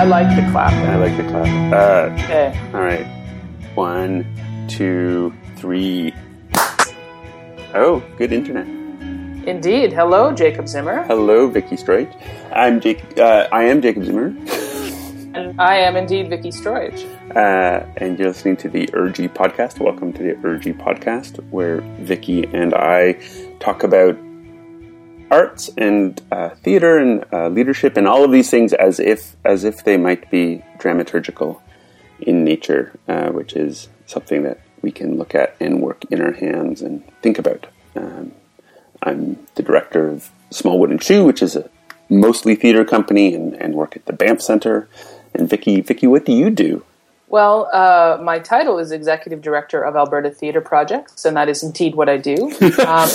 I like the clap. I like the clap. Uh, Okay. all right. One, two, three. Oh, good internet. Indeed. Hello, Jacob Zimmer. Hello, Vicky Stroich. I'm Jake. Uh, I am Jacob Zimmer, And I am indeed Vicky Stroich. uh, and you're listening to the Urgy podcast. Welcome to the Urgy podcast, where Vicky and I talk about arts and uh, theater and uh, leadership and all of these things as if as if they might be dramaturgical in nature, uh, which is something that we can look at and work in our hands and think about. Um, I'm the director of Small Wooden Shoe, which is a mostly theater company, and, and work at the Banff Center. And Vicky, Vicky, what do you do? Well, uh, my title is Executive Director of Alberta Theatre Projects, and that is indeed what I do. um,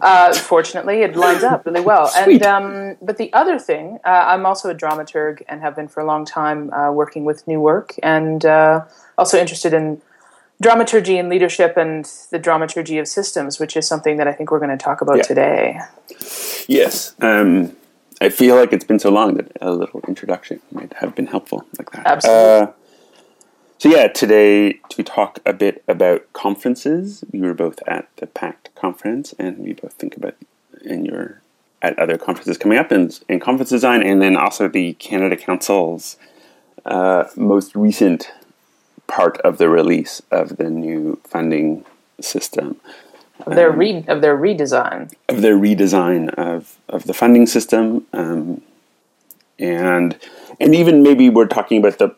uh, fortunately, it lines up really well. Sweet. And um, but the other thing, uh, I'm also a dramaturg and have been for a long time uh, working with new work, and uh, also interested in dramaturgy and leadership and the dramaturgy of systems, which is something that I think we're going to talk about Yeah. today. Yes. Um, I feel like it's been so long that a little introduction might have been helpful, like that. Absolutely. So yeah, today to talk a bit about conferences. We were both at the PACT conference, and we both think about and you're at other conferences coming up in, in conference design, and then also the Canada Council's uh, most recent part of the release of the new funding system Of their Um, re- of their redesign. of their redesign of, of the funding system um, and and even maybe we're talking about the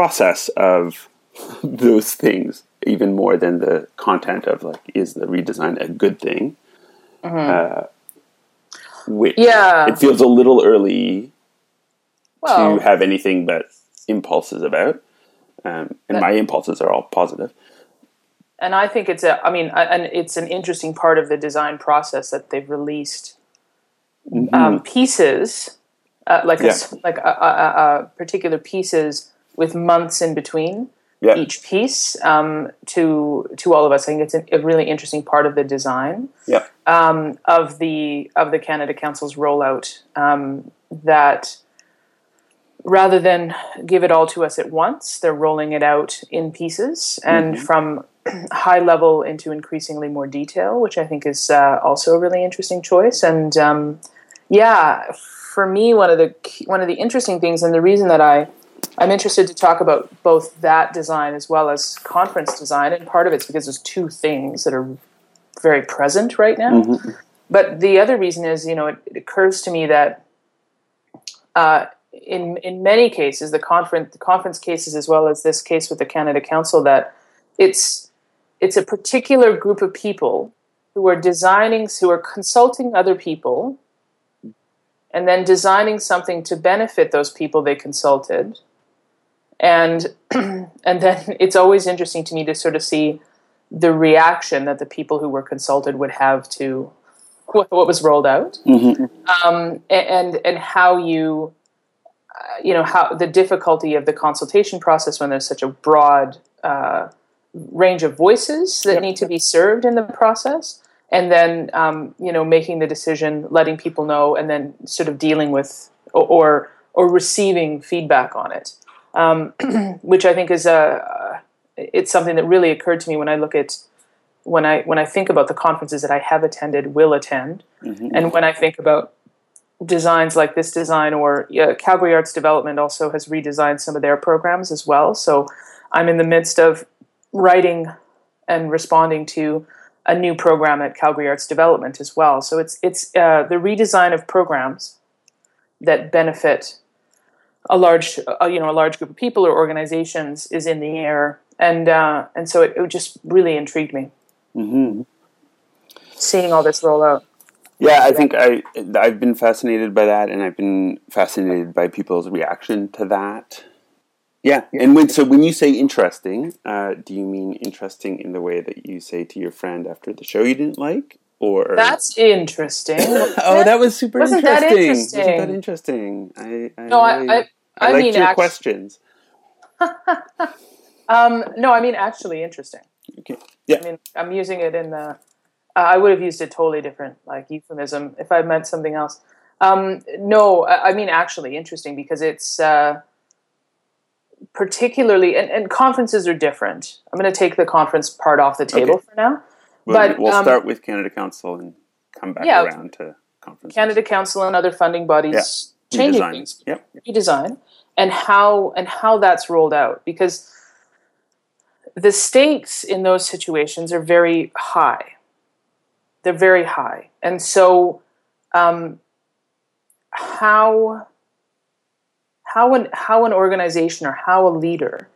process of those things even more than the content of like is the redesign a good thing uh, which Yeah. it feels a little early Well, to have anything but impulses about um, and That- my impulses are all positive. and I think it's a. I mean, I- and it's an interesting part of the design process that they've released um, pieces, uh, like a Yeah. like a, a, a, a particular pieces with months in between yeah each piece um, to to all of us. I think it's a, a really interesting part of the design yeah um, of the of the Canada Council's rollout um, that rather than give it all to us at once, they're rolling it out in pieces and from high level into increasingly more detail, which I think is uh, also a really interesting choice. And um, yeah, for me, one of the one of the interesting things, and the reason that I I'm interested to talk about both that design as well as conference design, and part of it's because there's two things that are very present right now. But the other reason is, you know, it, it occurs to me that uh, in in many cases, the conference the conference cases as well as this case with the Canada Council, that it's it's a particular group of people who are designing, who are consulting other people, and then designing something to benefit those people they consulted. And and then it's always interesting to me to sort of see the reaction that the people who were consulted would have to what, what was rolled out, um, and and how you uh, you know how the difficulty of the consultation process when there's such a broad uh, range of voices that need to be served in the process. And then um, you know making the decision letting people know and then sort of dealing with or or, or receiving feedback on it um, which I think is a it's something that really occurred to me when I look at when I when I think about the conferences that I have attended will attend and when I think about designs like this design or uh, Calgary Arts Development also has redesigned some of their programs as well. So I'm in the midst of writing and responding to a new program at Calgary Arts Development as well. So it's it's uh, the redesign of programs that benefit a large uh, you know a large group of people or organizations is in the air, and uh, and so it, it just really intrigued me hmm seeing all this roll out. Yeah, I think I I've been fascinated by that, and I've been fascinated by people's reaction to that. Yeah, and when so when you say interesting, uh, do you mean interesting in the way that you say to your friend after the show you didn't like, or That's interesting. oh, that was super Wasn't that interesting. interesting? Wasn't that interesting? I, I No, I- really- I- I liked mean, your act- questions. Um, no, I mean actually interesting. Okay. Yeah. I mean, I'm using it in the. Uh, I would have used a totally different like euphemism if I meant something else. Um, no, I mean actually interesting because it's uh, particularly and, and, conferences are different. I'm going to take the conference part off the table okay. for now. Well, but we'll um, start with Canada Council and come back yeah, around to conferences. Canada Council and other funding bodies yeah. Changing redesign. things, yep. redesign, and how and how that's rolled out because the stakes in those situations are very high. They're very high, and so um, how how an how an organization or how a leader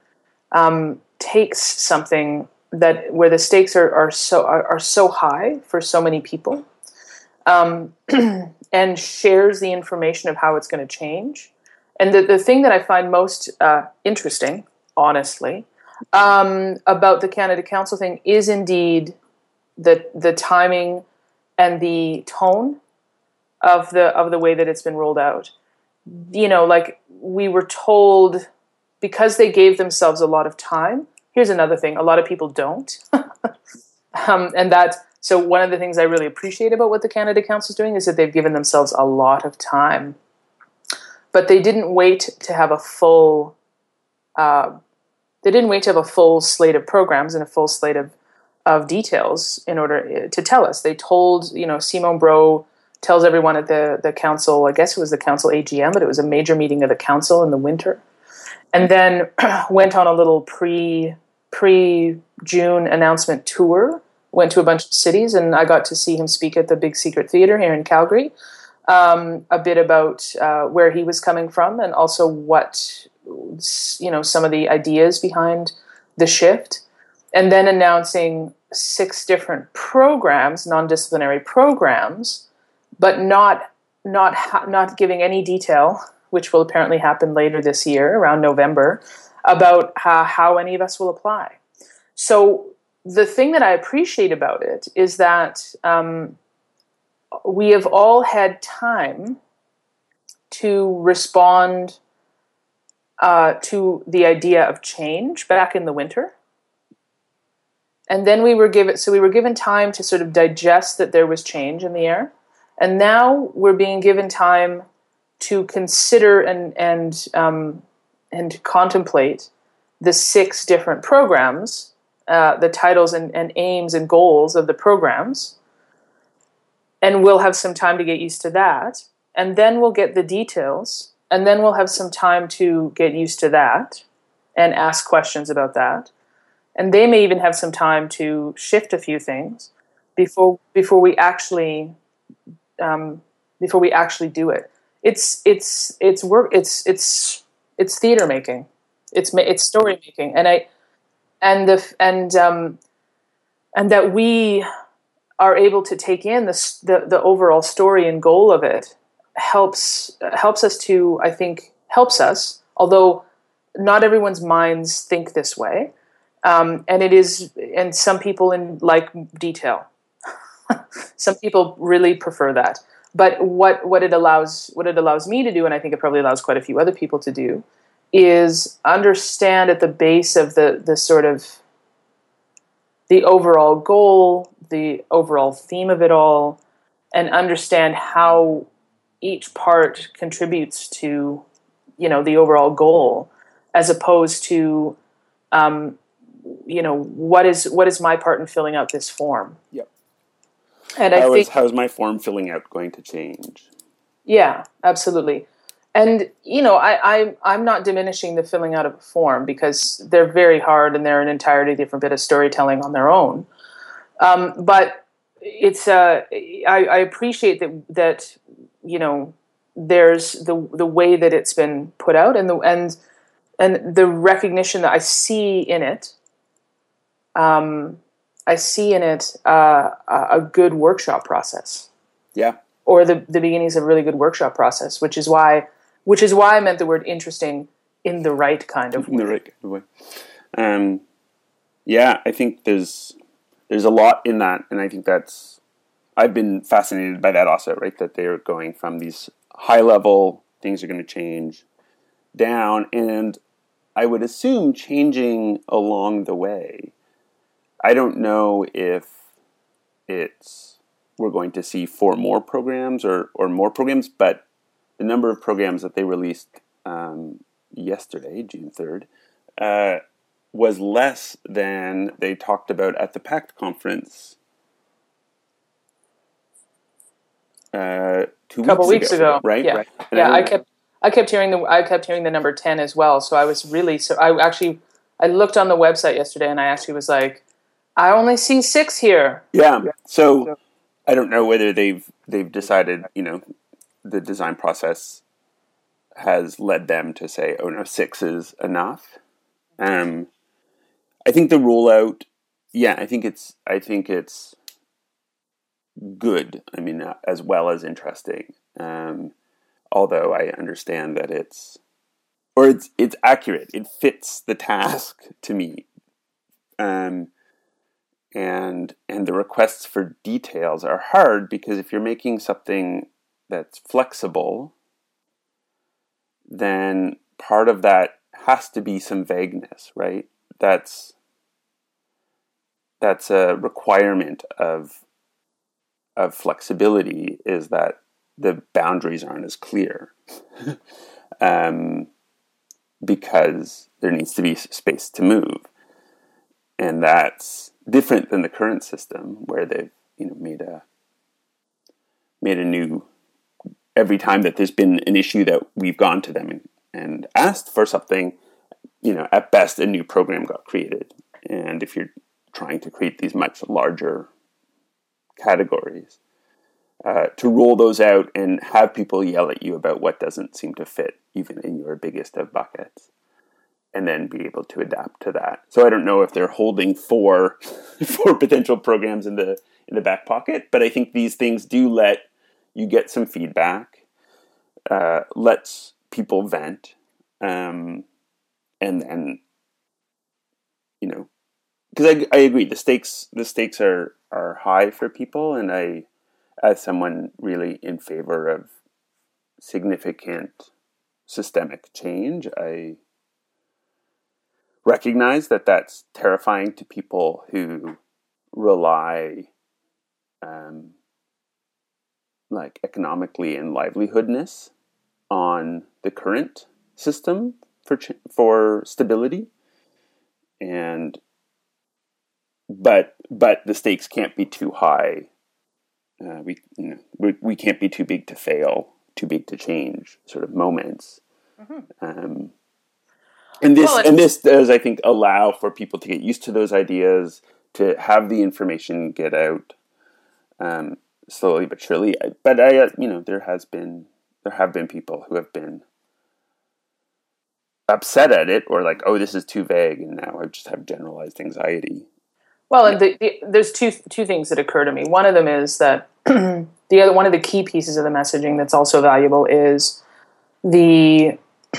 um, takes something that where the stakes are, are so are, are so high for so many people um, and shares the information of how it's going to change. And the, the thing that i find most uh, interesting honestly um, about the canada council thing is indeed the the timing and the tone of the of the way that it's been rolled out. You know like we were told because they gave themselves a lot of time here's another thing a lot of people don't. Um, and that so one of the things i really appreciate about what the canada council is doing is that they've given themselves a lot of time but they didn't wait to have a full uh, they didn't wait to have a full slate of programs and a full slate of, of details in order uh, to tell us they told you know simon brault tells everyone at the, the council i guess it was the council agm but it was a major meeting of the council in the winter and then went on a little pre pre June announcement tour. Went to a bunch of cities, and I got to see him speak at the Big Secret Theater here in Calgary. Um, a bit about uh, where he was coming from, and also what you know some of the ideas behind the shift, and then announcing six different programs, non-disciplinary programs, but not not ha- not giving any detail which will apparently happen later this year, around November, about how, how any of us will apply. So, the thing that I appreciate about it is that um, we have all had time to respond uh, to the idea of change back in the winter. And then we were given, so we were given time to sort of digest that there was change in the air. And now we're being given time to consider and and um, and contemplate the six different programs, uh, the titles and, and aims and goals of the programs, and we'll have some time to get used to that, and then we'll get the details, and then we'll have some time to get used to that and ask questions about that, and they may even have some time to shift a few things before before we actually um, before we actually do it. It's it's it's work it's it's it's theater making. It's it's story making. And i and the and um and that we are able to take in the, the the overall story and goal of it helps helps us to i think helps us although not everyone's minds think this way um, and it is and some people in like detail. Some people really prefer that. But what what it allows what it allows me to do, and I think it probably allows quite a few other people to do, is understand at the base of the the sort of the overall goal, the overall theme of it all, and understand how each part contributes to you know the overall goal, as opposed to um, you know what is what is my part in filling out this form. Yep. And I how think is, how's my form filling out going to change? Yeah, absolutely. And you know, I, I I'm not diminishing the filling out of a form because they're very hard and they're an entirely different bit of storytelling on their own. Um, but it's uh, I, I appreciate that that you know there's the the way that it's been put out and the and and the recognition that I see in it um, I see in it uh, a good workshop process. Yeah. Or the the beginnings of a really good workshop process, which is why which is why I meant the word interesting in the right kind of way. In the right kind of way. Um, yeah, I think there's there's a lot in that, and I think that's I've been fascinated by that also, right? That they're going from these high level things are going to change down, and I would assume changing along the way I don't know if it's we're going to see four more programs or or more programs, but the number of programs that they released um, yesterday, June third, uh, was less than they talked about at the PACT conference. Uh, two a couple weeks, weeks ago, right? Yeah, And yeah. I I kept I kept hearing the I kept hearing the number ten as well. So I was really so I actually I looked on the website yesterday and I actually was like, I only see six here. Yeah. So I don't know whether they've they've decided, you know, the design process has led them to say, "Oh no, six is enough." Um, I think the rollout, yeah, I think it's I think it's good. I mean, uh, as well as interesting. Um, although I understand that it's or it's it's accurate. It fits the task to me. Um, and and the requests for details are hard because if you're making something that's flexible, then part of that has to be some vagueness, right? That's that's a requirement of of flexibility is that the boundaries aren't as clear um, because there needs to be space to move and that's different than the current system where they've you know made a made a new every time that there's been an issue that we've gone to them and, and asked for something you know at best a new program got created and if you're trying to create these much larger categories uh, to roll those out and have people yell at you about what doesn't seem to fit even in your biggest of buckets and then be able to adapt to that. So I don't know if they're holding four four potential programs in the in the back pocket, but I think these things do let you get some feedback, uh, lets people vent, um, and then you know because I, I agree the stakes the stakes are are high for people, and I as someone really in favor of significant systemic change, I recognize that that's terrifying to people who rely um, like economically and livelihoodness on the current system for ch- for stability. And but but the stakes can't be too high. Uh, we you know we, we can't be too big to fail too big to change sort of moments. Um, and this Well, and this does, I think, allow for people to get used to those ideas, to have the information get out. Um, slowly but surely. But I, uh, you know, there has been there have been people who have been upset at it, or like, oh, this is too vague, and now I just have generalized anxiety. Well, and the, the, there's two two things that occur to me. One of them is that the other one of the key pieces of the messaging that's also valuable is the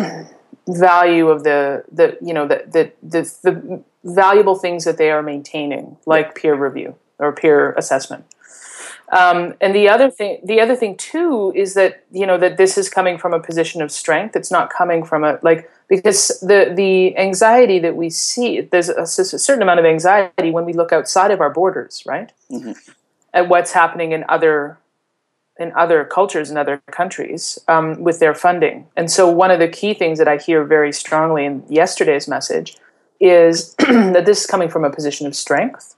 value of the the you know the the the, the valuable things that they are maintaining, like peer review or peer assessment. Um, and the other thing, the other thing too, is that you know that this is coming from a position of strength. It's not coming from a like because the the anxiety that we see there's a, a certain amount of anxiety when we look outside of our borders, right? Mhm. At what's happening in other in other cultures in other countries um, with their funding. And so one of the key things that I hear very strongly in yesterday's message is that this is coming from a position of strength.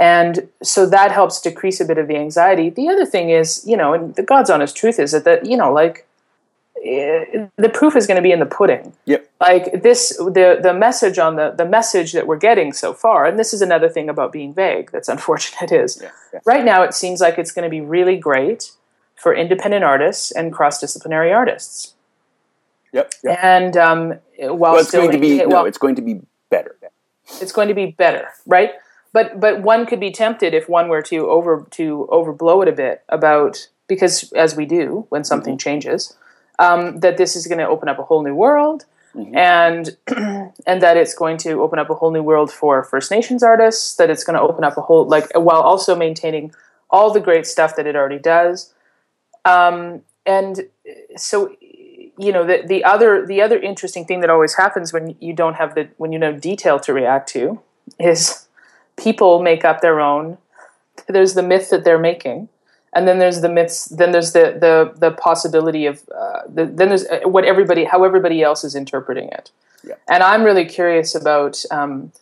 And so that helps decrease a bit of the anxiety. The other thing is, you know, and the God's honest truth is that, that you know, like eh, the proof is going to be in the pudding. Yep. Like this, the the message on the the message that we're getting so far, and this is another thing about being vague that's unfortunate is Yeah. yeah. right now it seems like it's going to be really great for independent artists and cross disciplinary artists. Yep. yep. And um, while Well, it's still going to be no. well, It's going to be better. it's going to be better, right? But but one could be tempted if one were to over to overblow it a bit about because as we do when something changes, um, that this is going to open up a whole new world, and and that it's going to open up a whole new world for First Nations artists. That it's going to open up a whole like while also maintaining all the great stuff that it already does. Um, and so you know the the other the other interesting thing that always happens when you don't have the when you know detail to react to is people make up their own there's the myth that they're making and then there's the myths. Then there's the the the possibility of uh, the, then there's uh, what everybody how everybody else is interpreting it. Yeah. And I'm really curious about um,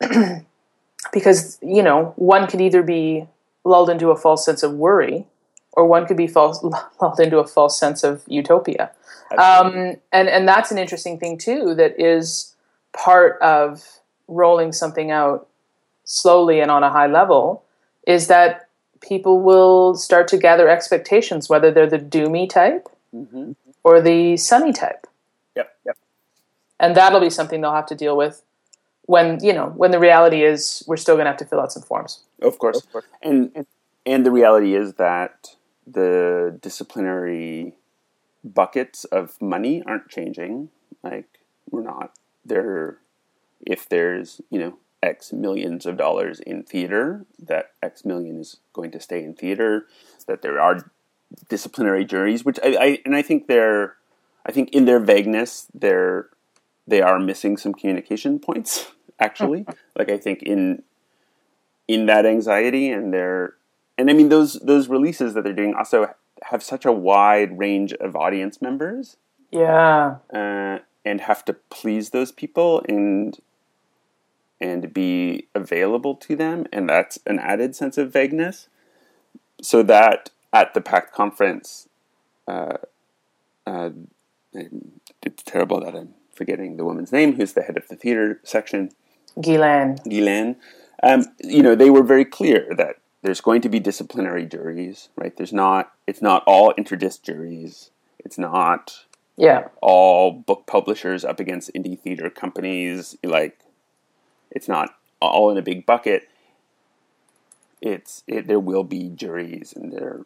because you know one could either be lulled into a false sense of worry, or one could be false, lulled into a false sense of utopia. Um, and and that's an interesting thing too. That is part of rolling something out slowly and on a high level. Is that people will start to gather expectations, whether they're the doomy type Mm-hmm. or the sunny type, Yep. Yep. and that'll be something they'll have to deal with when you know when the reality is we're still going to have to fill out some forms. Of course. And, and and the reality is that the disciplinary buckets of money aren't changing. Like we're not there. If there's you know X millions of dollars in theater, that X million is going to stay in theater. That there are disciplinary juries, which I, I and I think they're, I think in their vagueness, they're they are missing some communication points. Actually, like I think in in that anxiety and their and I mean those those releases that they're doing also have such a wide range of audience members Yeah, uh, and have to please those people and and be available to them and that's an added sense of vagueness so that at the pact conference uh, uh, it's terrible that i'm forgetting the woman's name who's the head of the theater section Guylaine. Guylaine, um, you know, they were very clear that there's going to be disciplinary juries, right? There's not, it's not all interdist juries. It's not Yeah, all book publishers up against indie theater companies. Like, it's not all in a big bucket. It's, it, there will be juries and there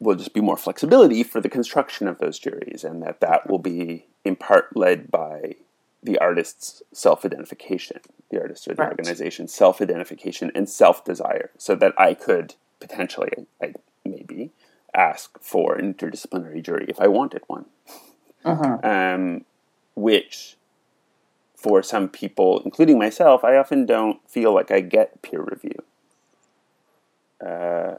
will just be more flexibility for the construction of those juries and that that will be in part led by the artist's self-identification, the artist or the Right. organization's self-identification and self-desire, so that I could potentially, I maybe, ask for an interdisciplinary jury if I wanted one. Um, which, for some people, including myself, I often don't feel like I get peer review. Uh,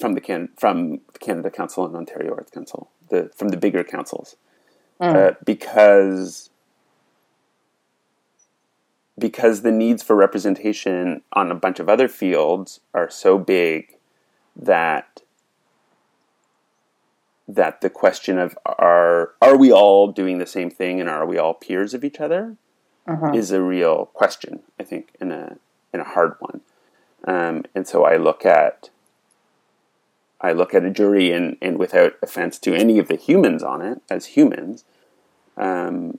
from the Can- from the Canada Council and Ontario Arts Council, the from the bigger councils, uh, because because the needs for representation on a bunch of other fields are so big that that the question of are are we all doing the same thing and are we all peers of each other is a real question I think and a and a hard one. Um, and so I look at I look at a jury and, and without offense to any of the humans on it as humans um,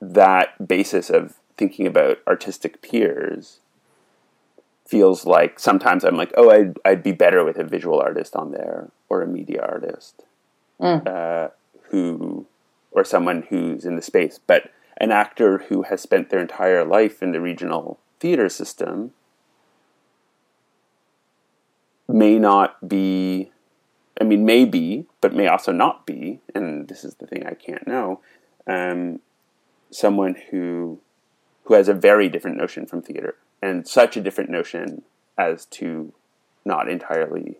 that basis of thinking about artistic peers feels like sometimes I'm like, oh, I'd, I'd be better with a visual artist on there or a media artist uh, who, or someone who's in the space. But an actor who has spent their entire life in the regional theater system may not be, I mean, may be, but may also not be, and this is the thing I can't know, um, someone who who has a very different notion from theater and such a different notion as to not entirely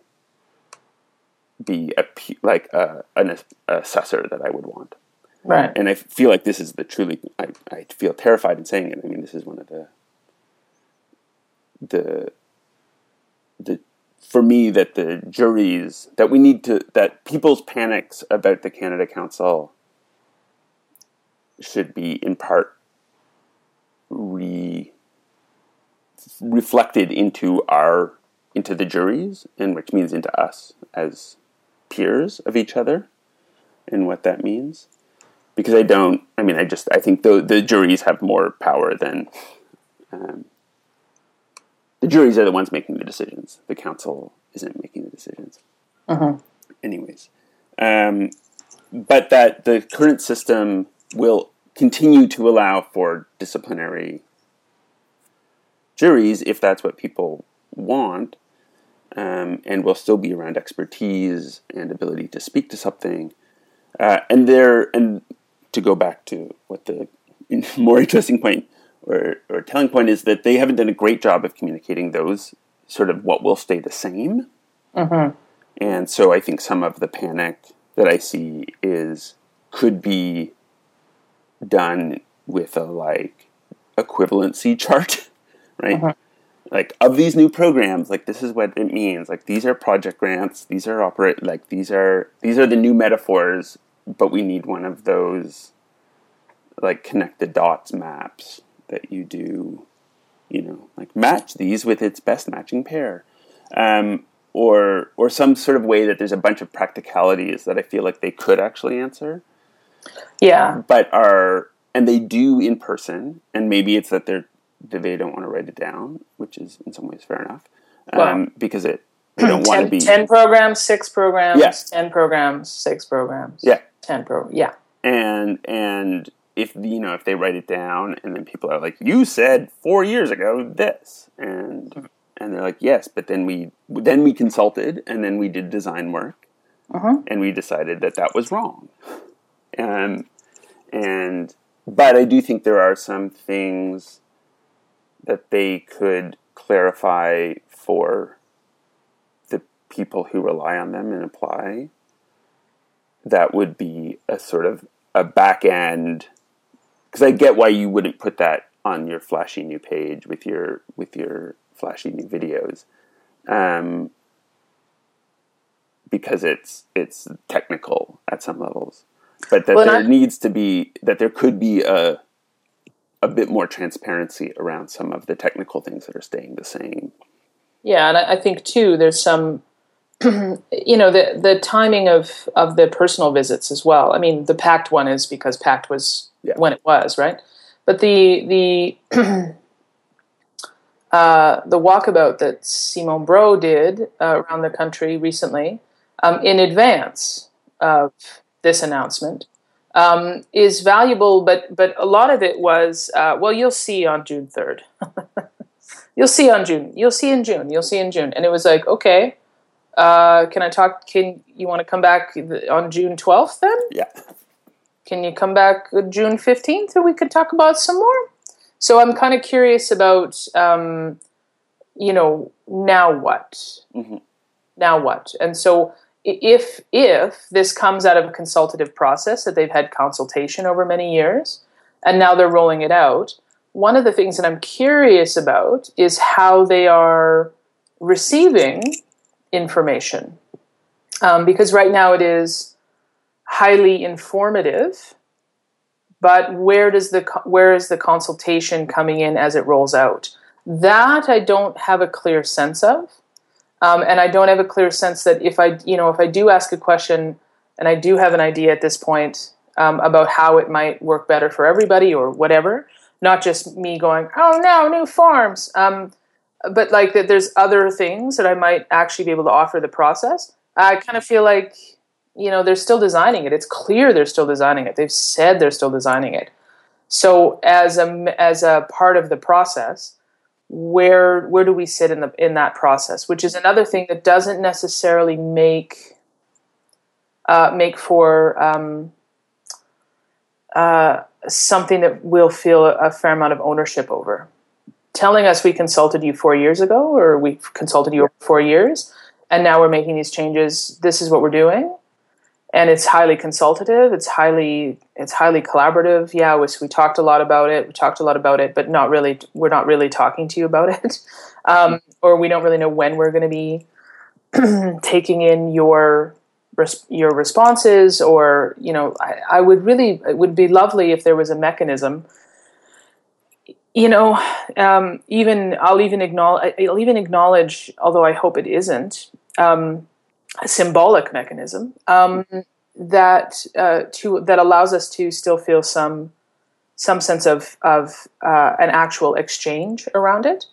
be a like a, an assessor that I would want. right. And I feel like this is the truly. I, I feel terrified in saying it. I mean, this is one of the the the for me that the juries that we need to that people's panics about the Canada Council should be in part re reflected into our into the juries and which means into us as peers of each other and what that means. Because I don't I mean I just I think the the juries have more power than um, the juries are the ones making the decisions. The council isn't making the decisions. Anyways um, but that the current system will continue to allow for disciplinary juries if that's what people want, um, and will still be around expertise and ability to speak to something. Uh, and there, and to go back to what the more interesting point or, or telling point is that they haven't done a great job of communicating those sort of what will stay the same Mm-hmm. And so I think some of the panic that I see is could be done with a like equivalency chart, right? Mhm. Like of these new programs, like this is what it means. Like these are project grants, these are operate like these are these are the new metaphors, but we need one of those like connect the dots maps that you do, you know, like match these with its best matching pair. Um, or or some sort of way that there's a bunch of practicalities that I feel like they could actually answer Yeah. but are and they do in person and maybe it's that they're they don't want to write it down which is in some ways fair enough um, because it they don't want to be 10 programs, six programs, Yes. 10 programs, six programs. Yeah. 10 pro. Yeah. and and if you know if they write it down and then people are like you said four years ago this and and they're like yes but then we then we consulted and then we did design work Mhm. and we decided that that was wrong um, and but i do think there are some things that they could clarify for the people who rely on them and apply that would be a sort of a back end because I get why you wouldn't put that on your flashy new page with your with your flashy new videos, um, because it's it's technical at some levels, but that Well, there I- needs to be that there could be a a bit more transparency around some of the technical things that are staying the same. Yeah, and I, think too, there's some, you know, the the timing of of the personal visits as well. I mean, the Pact one is because Pact was Yeah. when it was right, but the the uh, the walkabout that Simon Brault did uh, around the country recently, um, in advance of this announcement, um, is valuable. But but a lot of it was uh, well, you'll see on June third. you'll see on June. You'll see in June. You'll see in June. And it was like, okay, uh, can I talk? Can you want to come back on June twelfth? Then Yeah, can you come back June fifteenth, and we could talk about some more? So I'm kind of curious about, um, you know, now what? Mhm. Now what? And so if if this comes out of a consultative process that they've had consultation over many years, and now they're rolling it out, one of the things that I'm curious about is how they are receiving information, um, because right now it is highly informative but where does the where is the consultation coming in as it rolls out? That i don't have a clear sense of um, and i don't have a clear sense that if i you know if i do ask a question and i do have an idea at this point um, about how it might work better for everybody or whatever not just me going oh no new forms. Um, but like that there's other things that i might actually be able to offer the process. I kind of feel like you know they're still designing it. It's clear they're still designing it. They've said they're still designing it. So as a as a part of the process where where do we sit in the in that process? Which is another thing that doesn't necessarily make uh, make for um, uh, something that we'll feel a fair amount of ownership over. Telling us we consulted you four years ago or we consulted you over four years and now we're making these changes this is what we're doing and it's highly consultative. It's highly it's highly collaborative. Yeah we, we talked a lot about it. We talked a lot about it but not really we're not really talking to you about it. Um, or we don't really know when we're going to be taking in your your responses or you know I, I would really it would be lovely if there was a mechanism. You know um, even i'll even acknowledge i'll even acknowledge although i hope it isn't um, a symbolic mechanism um, that uh, to that allows us to still feel some some sense of of uh, an actual exchange around it,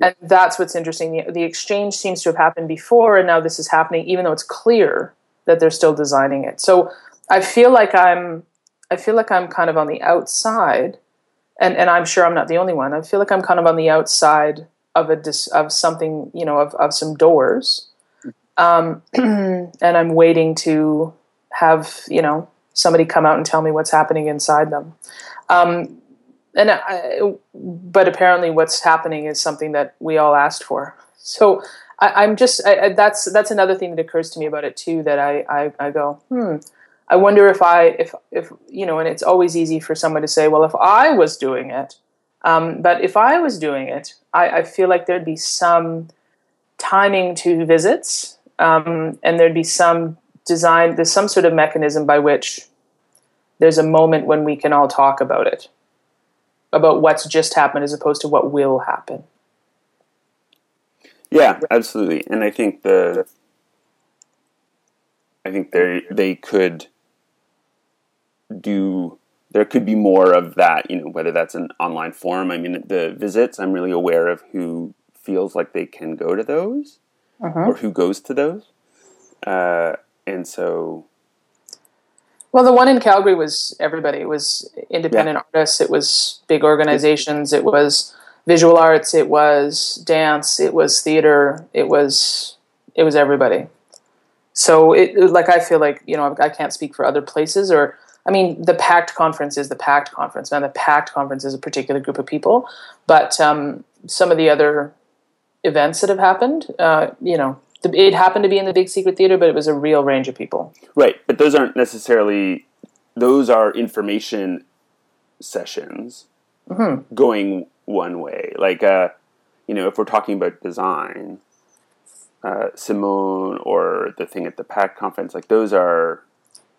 and that's what's interesting. The, the exchange seems to have happened before, and now this is happening, even though it's clear that they're still designing it. So I feel like I'm I feel like I'm kind of on the outside, and and I'm sure I'm not the only one. I feel like I'm kind of on the outside of a dis, of something, you know, of of some doors um, and I'm waiting to have you know somebody come out and tell me what's happening inside them. Um, and I, but apparently, what's happening is something that we all asked for. So I, am just I, I, that's that's another thing that occurs to me about it too. That I, I go, hmm. I wonder if I if if you know, and it's always easy for someone to say, well, if I was doing it, um, but if I was doing it, I, I feel like there'd be some timing to visits, um, and there'd be some design. There's some sort of mechanism by which there's a moment when we can all talk about it, about what's just happened as opposed to what will happen. Yeah, absolutely. And I think the I think they they could do there could be more of that, you know, whether that's an online forum. I mean, the visits, I'm really aware of who feels like they can go to those uh-huh. or who goes to those. Uh, and so. Well, the one in Calgary was everybody. It was independent yeah. artists, it was big organizations, it was visual arts, it was dance, it was theater, it was it was everybody. So it like I feel like you know I can't speak for other places or I mean the PACT conference is the PACT conference man the PACT conference is a particular group of people, but um, some of the other events that have happened, uh, you know, it happened to be in the big secret theater, but it was a real range of people. Right, but those aren't necessarily those are information sessions mm-hmm. going one way. Like, uh, you know, if we're talking about design, uh, Simone or the thing at the PACT conference, like those are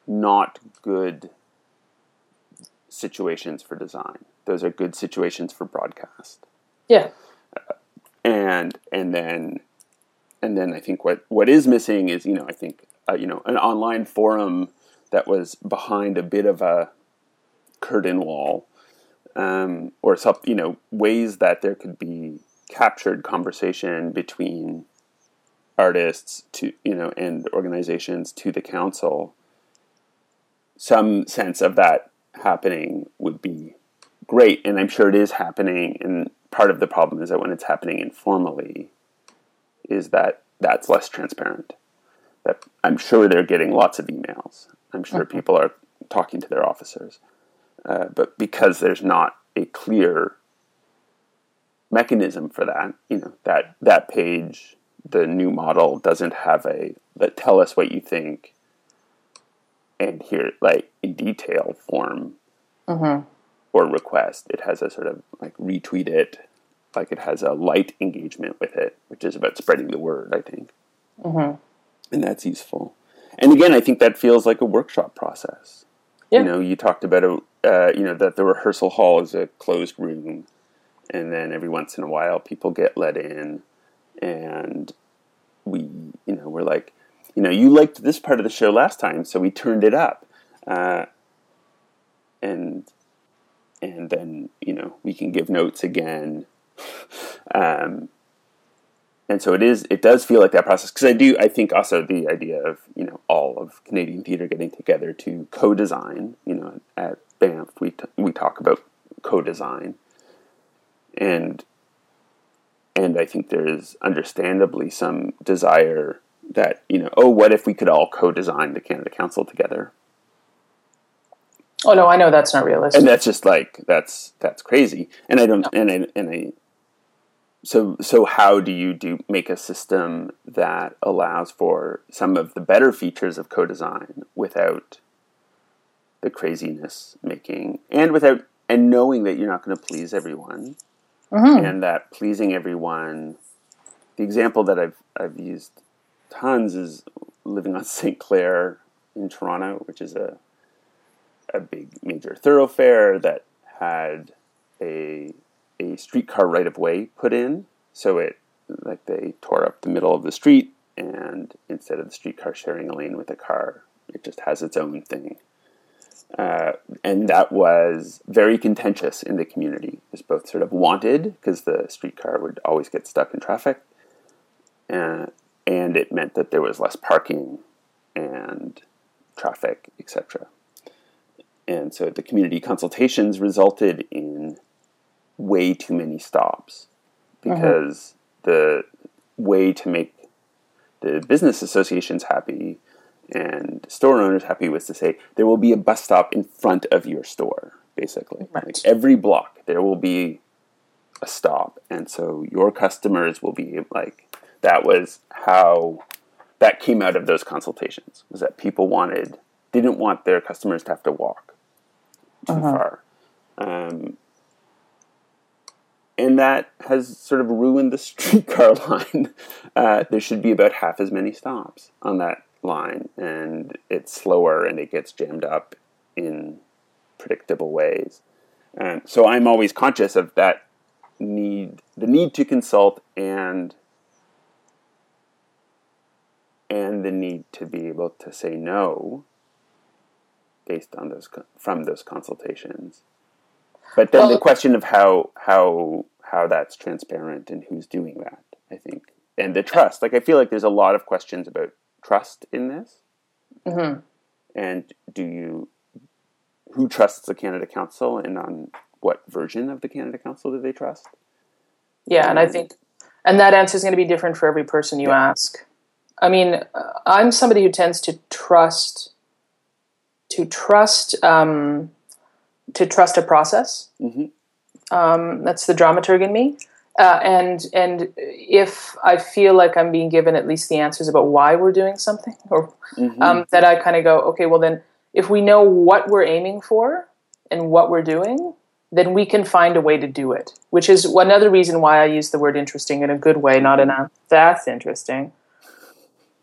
not good situations for design. Those are good situations for broadcast. Yeah. And and then and then I think what what is missing is you know I think uh, you know an online forum that was behind a bit of a curtain wall um, or some, you know ways that there could be captured conversation between artists to you know and organizations to the council. Some sense of that happening would be great and i'm sure it is happening and part of the problem is that when it's happening informally is that that's less transparent that i'm sure they're getting lots of emails i'm sure mm-hmm. people are talking to their officers uh, but because there's not a clear mechanism for that, you know, that that page, the new model doesn't have a that tell us what you think and here like in detail form mm-hmm. Or request. It has a sort of like retweet it, like it has a light engagement with it, which is about spreading the word, I think. Mm-hmm. And that's useful. And again, I think that feels like a workshop process. Yeah. You know, you talked about a, uh, you know that the rehearsal hall is a closed room, and then every once in a while people get let in, and we, you know, we're like, you know, you liked this part of the show last time, so we turned it up, uh, and and then you know we can give notes again. um, and so it is it does feel like that process because i do i think also the idea of you know all of canadian theatre getting together to co-design you know at banff we, t- we talk about co-design and and i think there is understandably some desire that you know oh what if we could all co-design the canada council together oh no i know that's not realistic and that's just like that's that's crazy and i don't no. and I, and i so so how do you do make a system that allows for some of the better features of co-design without the craziness making and without and knowing that you're not going to please everyone mm-hmm. and that pleasing everyone the example that I've I've used tons is living on St. Clair in Toronto which is a a big major thoroughfare that had a a streetcar right of way put in. So it like they tore up the middle of the street, and instead of the streetcar sharing a lane with a car, it just has its own thing. Uh, and that was very contentious in the community. It was both sort of wanted because the streetcar would always get stuck in traffic, uh, and it meant that there was less parking and traffic, etc. And so the community consultations resulted in way too many stops uh-huh. because the way to make the business associations happy and store owners happy was to say there will be a bus stop in front of your store basically right. like every block there will be a stop and so your customers will be like that was how that came out of those consultations was that people wanted didn't want their customers to have to walk too uh-huh. far. Um, and that has sort of ruined the streetcar line. Uh, there should be about half as many stops on that line, and it's slower and it gets jammed up in predictable ways. And so I'm always conscious of that need, the need to consult, and and the need to be able to say no based on those from those consultations. But then well, the question of how how how that's transparent and who's doing that, I think, and the trust. Like I feel like there's a lot of questions about trust in this. Mm-hmm. And do you who trusts the Canada Council and on what version of the Canada Council do they trust? Yeah, and I um, think and that answer is going to be different for every person you yeah. ask. I mean, I'm somebody who tends to trust to trust um, to trust a process. Mm-hmm. Um, that's the dramaturg in me. Uh, and and if I feel like I'm being given at least the answers about why we're doing something, or mm-hmm. um, that I kind of go, okay, well then, if we know what we're aiming for and what we're doing, then we can find a way to do it. Which is another reason why I use the word interesting in a good way, not in a that's interesting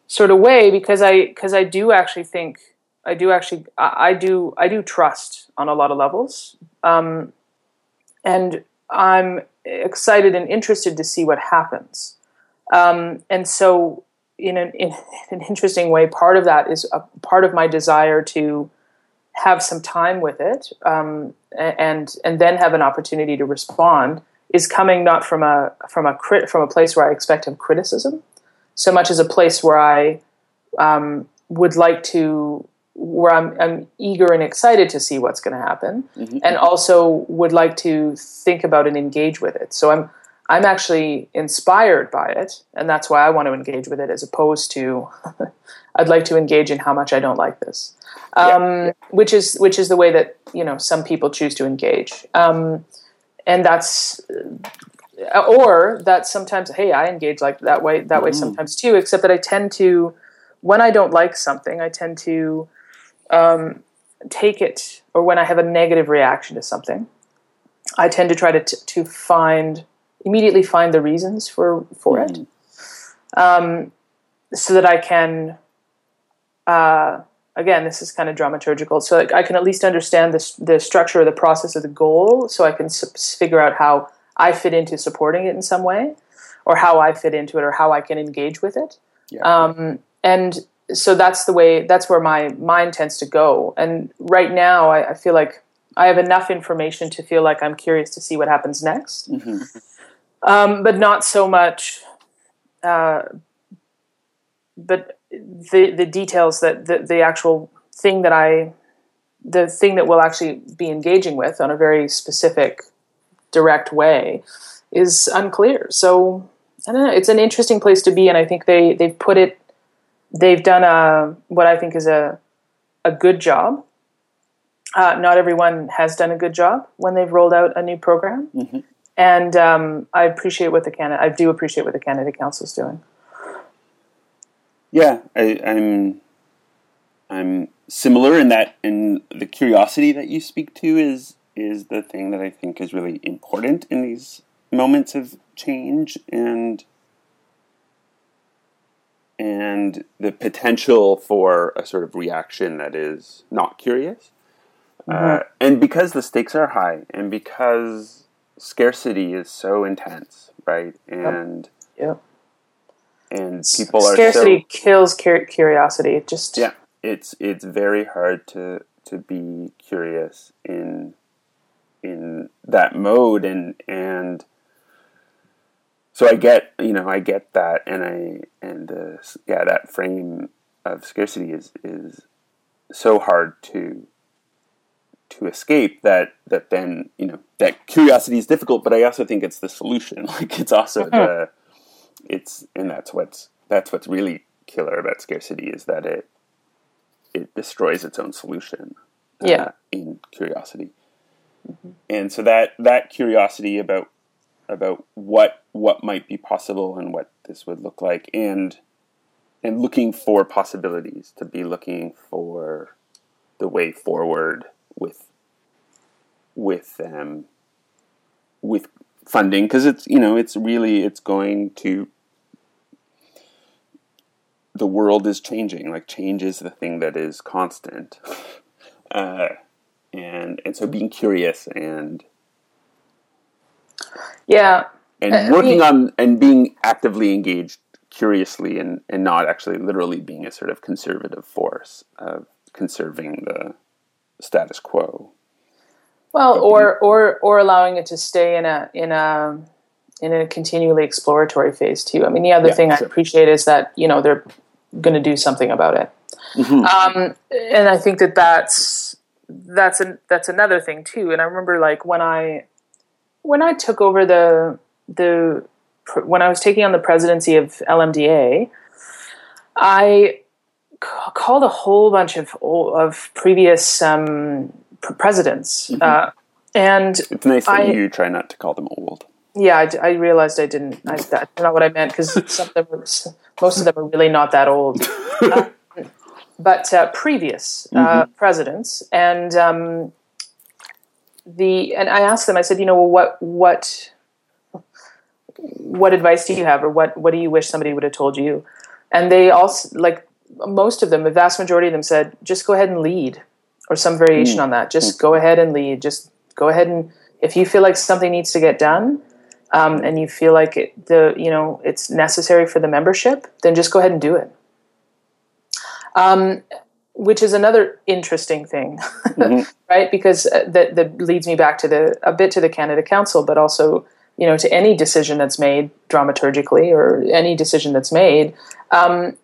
sort of way, because I because I do actually think I do actually I, do I do trust on a lot of levels. Um, and I'm excited and interested to see what happens. Um, and so, in an, in an interesting way, part of that is a part of my desire to have some time with it, um, and and then have an opportunity to respond. Is coming not from a from a crit, from a place where I expect have criticism, so much as a place where I um, would like to where I'm, I'm eager and excited to see what's going to happen, mm-hmm. and also would like to think about and engage with it. So I'm I'm actually inspired by it, and that's why I want to engage with it, as opposed to I'd like to engage in how much I don't like this, um, yeah. which is which is the way that you know some people choose to engage, um, and that's or that sometimes hey I engage like that way that mm-hmm. way sometimes too, except that I tend to when I don't like something I tend to um, take it, or when I have a negative reaction to something, I tend to try to t- to find immediately find the reasons for for mm. it, um, so that I can. Uh, again, this is kind of dramaturgical, so I can at least understand the the structure or the process of the goal, so I can s- figure out how I fit into supporting it in some way, or how I fit into it, or how I can engage with it. Yeah. Um, and so that's the way that's where my mind tends to go. And right now I, I, feel like i have enough information to feel like i'm curious to see what happens next. Mm-hmm. um, but not so much uh, but the the details that the, the actual thing that i the thing that we'll actually be engaging with on a very specific direct way is unclear. So i don't know. It's an interesting place to be and i think they they've put it they've done a what I think is a a good job. Uh, not everyone has done a good job when they've rolled out a new program, mm-hmm. and um, I appreciate what the Canada. I do appreciate what the Canada Council is doing. Yeah, I, I'm. I'm similar in that, in the curiosity that you speak to is is the thing that I think is really important in these moments of change and and the potential for a sort of reaction that is not curious. Mm-hmm. Uh, and because the stakes are high and because scarcity is so intense, right? And yep. and people scarcity are scarcity so, kills curiosity. It just yeah, it's it's very hard to to be curious in in that mode and and so I get you know I get that and I and uh, yeah that frame of scarcity is is so hard to to escape that that then you know that curiosity is difficult but I also think it's the solution like it's also mm-hmm. the it's and that's what's that's what's really killer about scarcity is that it it destroys its own solution uh, yeah in curiosity mm-hmm. and so that that curiosity about about what what might be possible and what this would look like, and and looking for possibilities to be looking for the way forward with with um, with funding. Because it's you know it's really it's going to the world is changing. Like change is the thing that is constant. Uh, and and so being curious and yeah and uh, working on and being actively engaged curiously and and not actually literally being a sort of conservative force of conserving the status quo well, or or or allowing it to stay in a in a in a continually exploratory phase too. I mean, the other yeah, thing sure. I appreciate is that you know they're going to do something about it, mm-hmm. um, and I think that that's that's an, that's another thing too. And I remember like when I when I took over the the when I was taking on the presidency of LMDA, I called a whole bunch of of previous um, presidents. Mm-hmm. Uh, and it's nice that I, you try not to call them old. Yeah, I, I realized I didn't. I, that's not what I meant because some of them, are, most of them are really not that old. Uh, but uh, previous uh, mm-hmm. presidents, and um, the and I asked them. I said, you know, what what what advice do you have, or what what do you wish somebody would have told you? And they all like most of them, the vast majority of them said, just go ahead and lead or some variation mm. on that. Just mm. go ahead and lead. Just go ahead and if you feel like something needs to get done, um, and you feel like it, the you know it's necessary for the membership, then just go ahead and do it. Um, which is another interesting thing, mm-hmm. right? Because uh, that that leads me back to the a bit to the Canada Council, but also you know to any decision that's made dramaturgically or any decision that's made. Um,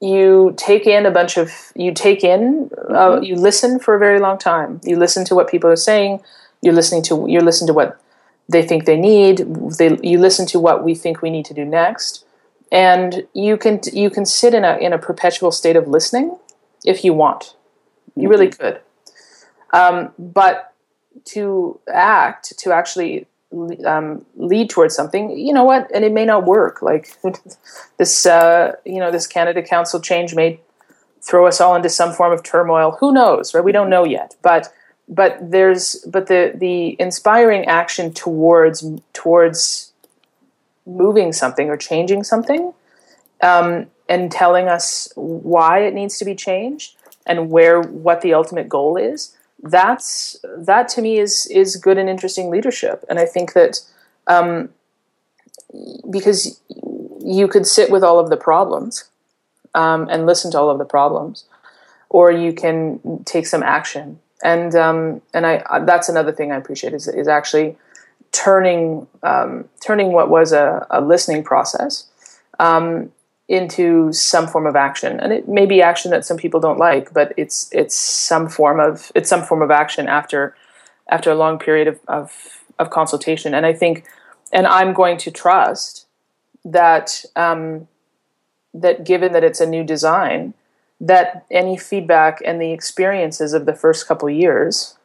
you take in a bunch of you take in uh, mm-hmm. you listen for a very long time you listen to what people are saying you're listening to you listen to what they think they need they you listen to what we think we need to do next and you can you can sit in a in a perpetual state of listening if you want you mm-hmm. really could um, but to act to actually um, lead towards something, you know what? And it may not work. Like this, uh, you know, this Canada Council change may throw us all into some form of turmoil. Who knows? Right? We don't know yet. But but there's but the the inspiring action towards towards moving something or changing something, um, and telling us why it needs to be changed and where what the ultimate goal is that's that to me is is good and interesting leadership, and I think that um, because you could sit with all of the problems um, and listen to all of the problems, or you can take some action. And um, and I that's another thing I appreciate is is actually turning um, turning what was a, a listening process um, into some form of action. And it may be action that some people don't like but it's it's some form of it's some form of action after after a long period of of, of consultation. And i think and i'm going to trust that um, that given that it's a new design that any feedback and the experiences of the first couple years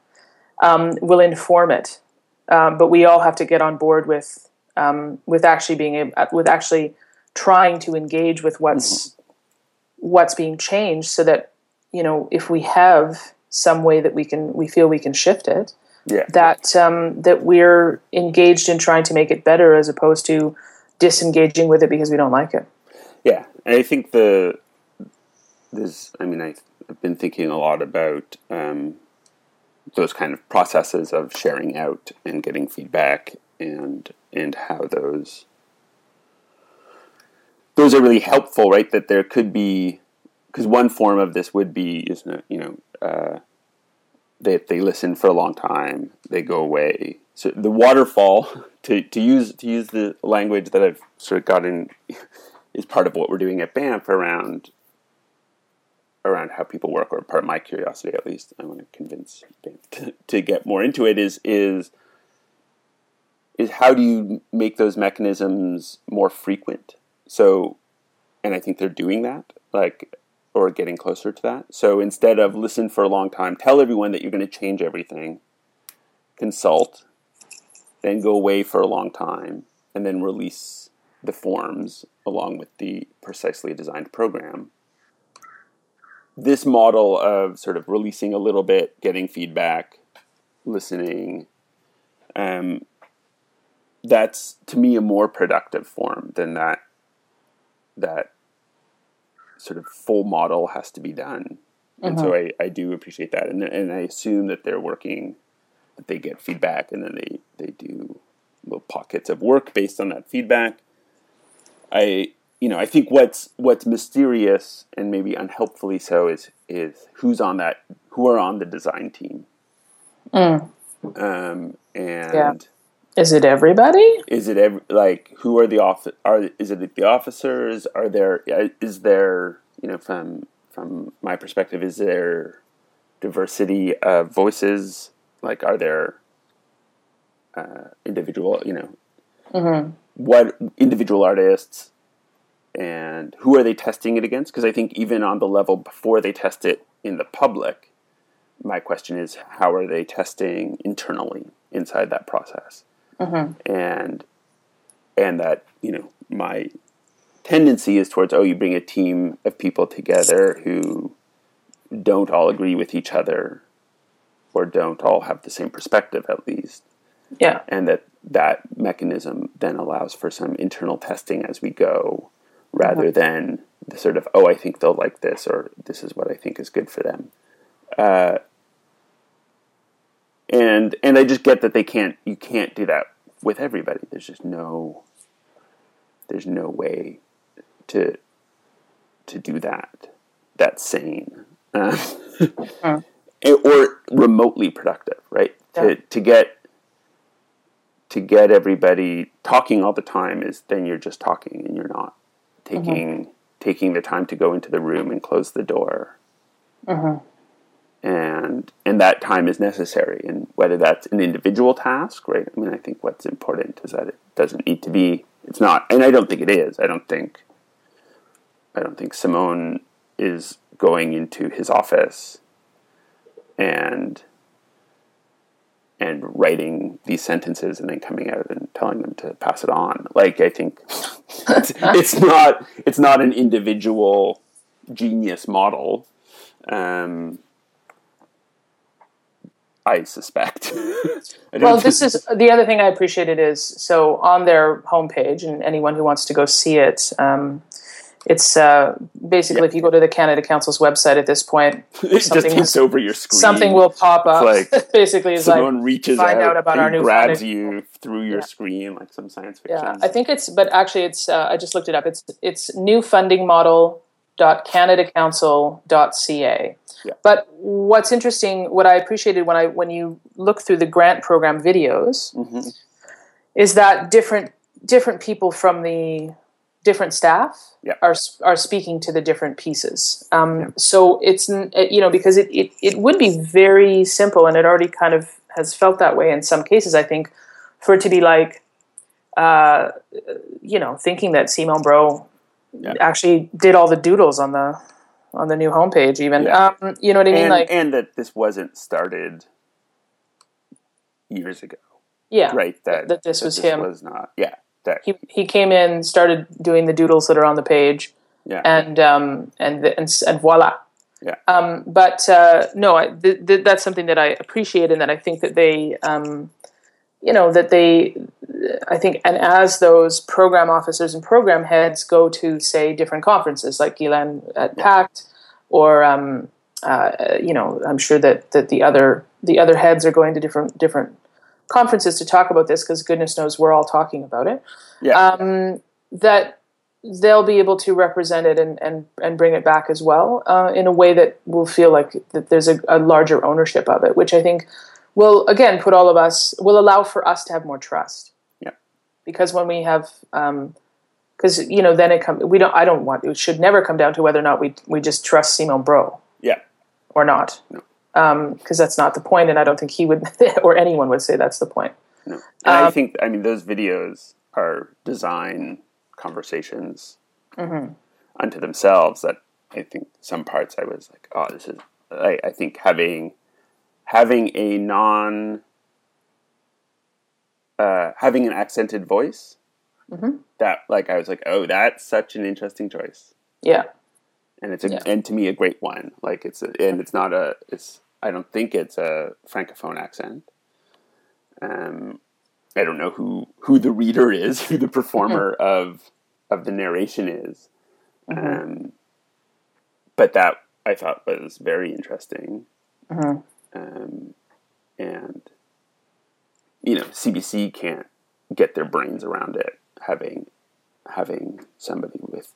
um, will inform it. Um, but we all have to get on board with um, with actually being able, with actually trying to engage with what's mm-hmm. what's being changed so that you know if we have some way that we can we feel we can shift it yeah. that um, that we're engaged in trying to make it better as opposed to disengaging with it because we don't like it yeah and i think the there's i mean i've been thinking a lot about um, those kind of processes of sharing out and getting feedback and and how those those are really helpful, right? That there could be because one form of this would be is you know uh, they they listen for a long time, they go away. So the waterfall to, to use to use the language that I've sort of gotten is part of what we're doing at Banff around around how people work, or part of my curiosity at least. I want to convince Banff to, to get more into it. Is is is how do you make those mechanisms more frequent? So, and I think they're doing that, like, or getting closer to that. So instead of listen for a long time, tell everyone that you're going to change everything, consult, then go away for a long time, and then release the forms along with the precisely designed program. This model of sort of releasing a little bit, getting feedback, listening, um, that's to me a more productive form than that that sort of full model has to be done. And so I, I do appreciate that. And, and I assume that they're working, that they get feedback and then they, they do little pockets of work based on that feedback. I, you know, I think what's, what's mysterious and maybe unhelpfully so is, is who's on that, who are on the design team. Um, and Yeah. Is it everybody? is it every, like who are the off are is it the officers? Are there is there you know from from my perspective is there diversity of voices? Like are there uh, individual you know what individual artists? And who are they testing it against? Because i think even on the level before they test it in the public my question is how are they testing internally inside that process and and that you know my tendency is towards oh you bring a team of people together who don't all agree with each other or don't all have the same perspective at least. Yeah. and that that mechanism then allows for some internal testing as we go rather than the sort of oh i think they'll like this or this is what i think is good for them. Uh, and and i just get that they can't you can't do that with everybody. There's just no there's no way to to do that that's sane uh, or remotely productive right? Yeah. to to get to get everybody talking all the time is then you're just talking and you're not taking taking the time to go into the room and close the door and and that time is necessary. And whether that's an individual task right? I mean i think what's important is that it doesn't need to be. It's not and i don't think it is. I don't think i don't think Simon is going into his office and and writing these sentences and then coming out and telling them to pass it on. Like i think it's, it's not it's not an individual genius model. Um, I suspect. I Well, thi- this is the other thing I appreciated is so on their homepage, and anyone who wants to go see it, um, it's uh, basically if you go to the Canada Council's website at this point, it just something takes over your screen. something will pop up. like basically, is like Someone reaches find out, out about and our new grabs funding. you through your Yeah. screen like some science fiction. Yeah, I think it's, but actually, it's. Uh, I just looked it up. It's it's newfundingmodel.canadacouncil.ca. Yeah. But what's interesting, what I appreciated when I when you look through the grant program videos, Mhm. is that different different people from the different staff Yeah. are are speaking to the different pieces. Um, So it's you know because it, it it would be very simple, and it already kind of has felt that way in some cases. I think for it to be like uh, you know, thinking that Simon Brault Yeah. actually did all the doodles on the on the new homepage. Even Yeah. um, you know what I mean? and, like, and that this wasn't started years ago, yeah, right? That that this was him. Was not. Yeah. That. He he came in, started doing the doodles that are on the page, yeah. and um, and the, and, and voila. Yeah. Um, but uh, no, I, th- th- that's something that I appreciate, and that I think that they, um, you know, that they, I think, and as those program officers and program heads go to say different conferences, like Gilan at PACT, or um, uh, you know, I'm sure that that the other the other heads are going to different different conferences to talk about this because goodness knows we're all talking about it yeah. um, that they'll be able to represent it and, and, and bring it back as well uh, in a way that will feel like that there's a, a larger ownership of it, which I think will again put all of us will allow for us to have more trust. Yeah. Because when we have, because you know, then it come we don't. I don't want it should never come down to whether or not we we just trust Simon Brault yeah. or not. No. Because that's not the point, and I don't think he would or anyone would say that's the point. No. And I Um, think, I mean, those videos are design conversations Mm-hmm. unto themselves that I think some parts I was like, oh, this is, I, I think having, having a non uh, having an accented voice. Mm-hmm. That like I was like, oh, that's such an interesting choice, Yeah. and it's a Yeah. and to me a great one. Like it's a, and it's not a it's I don't think it's a francophone accent. Um, I don't know who who the reader is, who the performer of of the narration is. Um, but that I thought was very interesting. Mhm. Um, and you know, CBC can't get their brains around it having having somebody with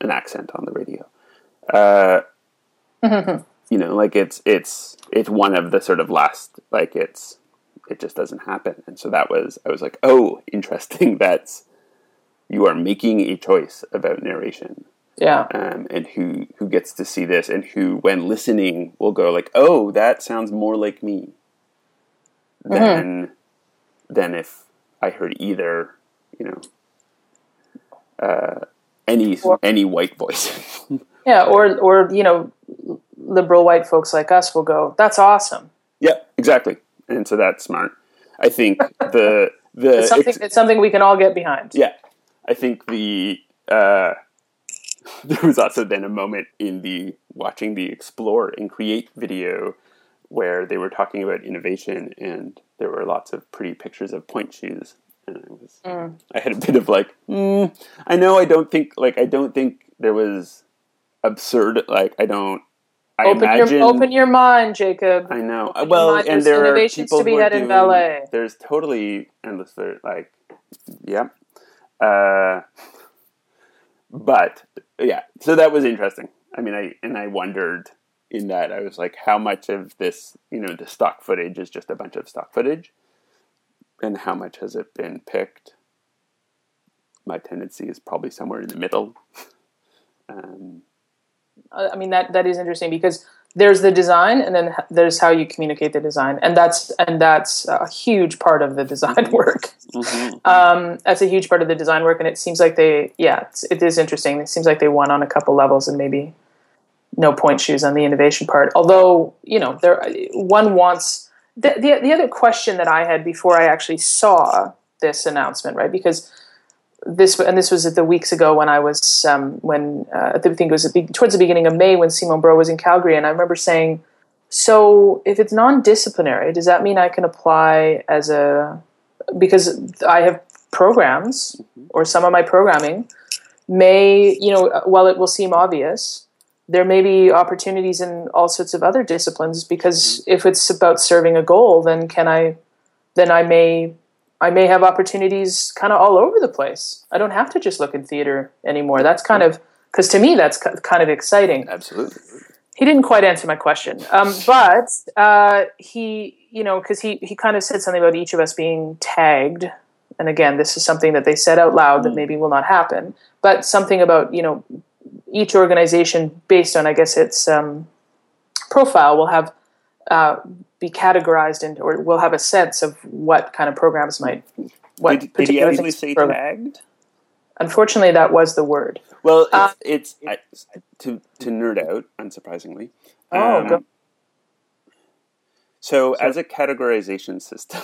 an accent on the radio. Uh, you know, like it's it's it's one of the sort of last like it's it just doesn't happen. And so that was I was like, oh, interesting. That's you are making a choice about narration Yeah. um, and who who gets to see this and who when listening will go like oh that sounds more like me than than if i heard either you know uh, any Or- any white voice Yeah. Or, or, you know, liberal white folks like us will go, that's awesome. yeah exactly and so that's smart i think the the It's something, it's- it's something we can all get behind. Yeah, I think the uh, there was also then a moment in the watching the explore and create video where they were talking about innovation and there were lots of pretty pictures of pointe shoes and I was I had a bit of like mm, I know I don't think like I don't think there was absurd like I don't I Open imagine your, open your mind, Jacob. I know. Open well, and There's there are people to be who had in doing, ballet. There's totally endless. Like, yeah. Uh, but yeah, so that was interesting. I mean, I and I wondered in that I was like, how much of this, you know, the stock footage is just a bunch of stock footage, and how much has it been picked? My tendency is probably somewhere in the middle. Um, I mean that that is interesting because there's the design and then there's how you communicate the design and that's and that's a huge part of the design work. Um, that's a huge part of the design work and it seems like they yeah it is interesting. It seems like they won on a couple levels and maybe no pointe shoes on the innovation part. Although you know there one wants the, the the other question that I had before I actually saw this announcement right because this and this was at the weeks ago when I was um, when uh, I think it was the, towards the beginning of May when Simon Brault was in Calgary, and I remember saying, "So if it's non-disciplinary, does that mean I can apply as a because I have programs or some of my programming may you know while it will seem obvious." There may be opportunities in all sorts of other disciplines because if it's about serving a goal, then can I, then I may I may have opportunities kind of all over the place. I don't have to just look in theater anymore. That's kind of because to me that's kind of exciting. absolutely. He didn't quite answer my question, um, but uh, he, you know, because he he kind of said something about each of us being tagged. And again, this is something that they said out loud that maybe will not happen, but something about you know each organization based on I guess its um, profile will have uh, be categorized into or will have a sense of what kind of programs might what Did, did he actually say program- tagged? Unfortunately, that was the word. Well, it's, it's I, to to nerd out, unsurprisingly. Oh, Um, go- so, as a categorization system,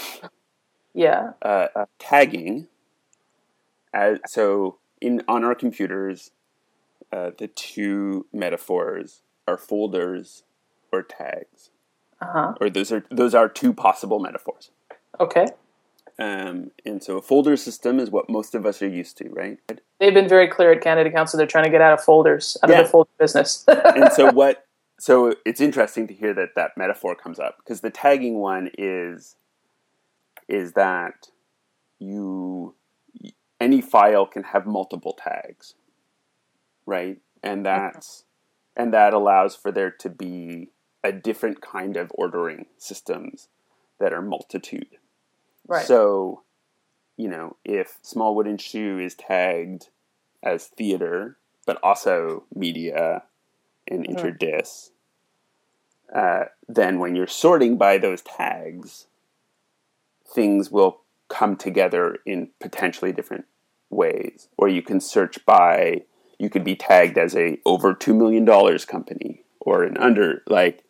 Yeah. uh, uh, tagging. As, so, in on our computers, uh, the two metaphors are folders or tags, Uh huh. or those are those are two possible metaphors. Okay. Um, and so, a folder system is what most of us are used to, right? They've been very clear at Canada Council. They're trying to get out of folders, out Yeah. of the folder business. and so what so it's interesting to hear that that metaphor comes up because the tagging one is is that you any file can have multiple tags right? And that's and that allows for there to be a different kind of ordering systems that are multitude. Right. so you know if small wooden shoe is tagged as theater but also media and interdis uh, then when you're sorting by those tags things will come together in potentially different ways. Or you can search by you could be tagged as a over $2 million company or an under like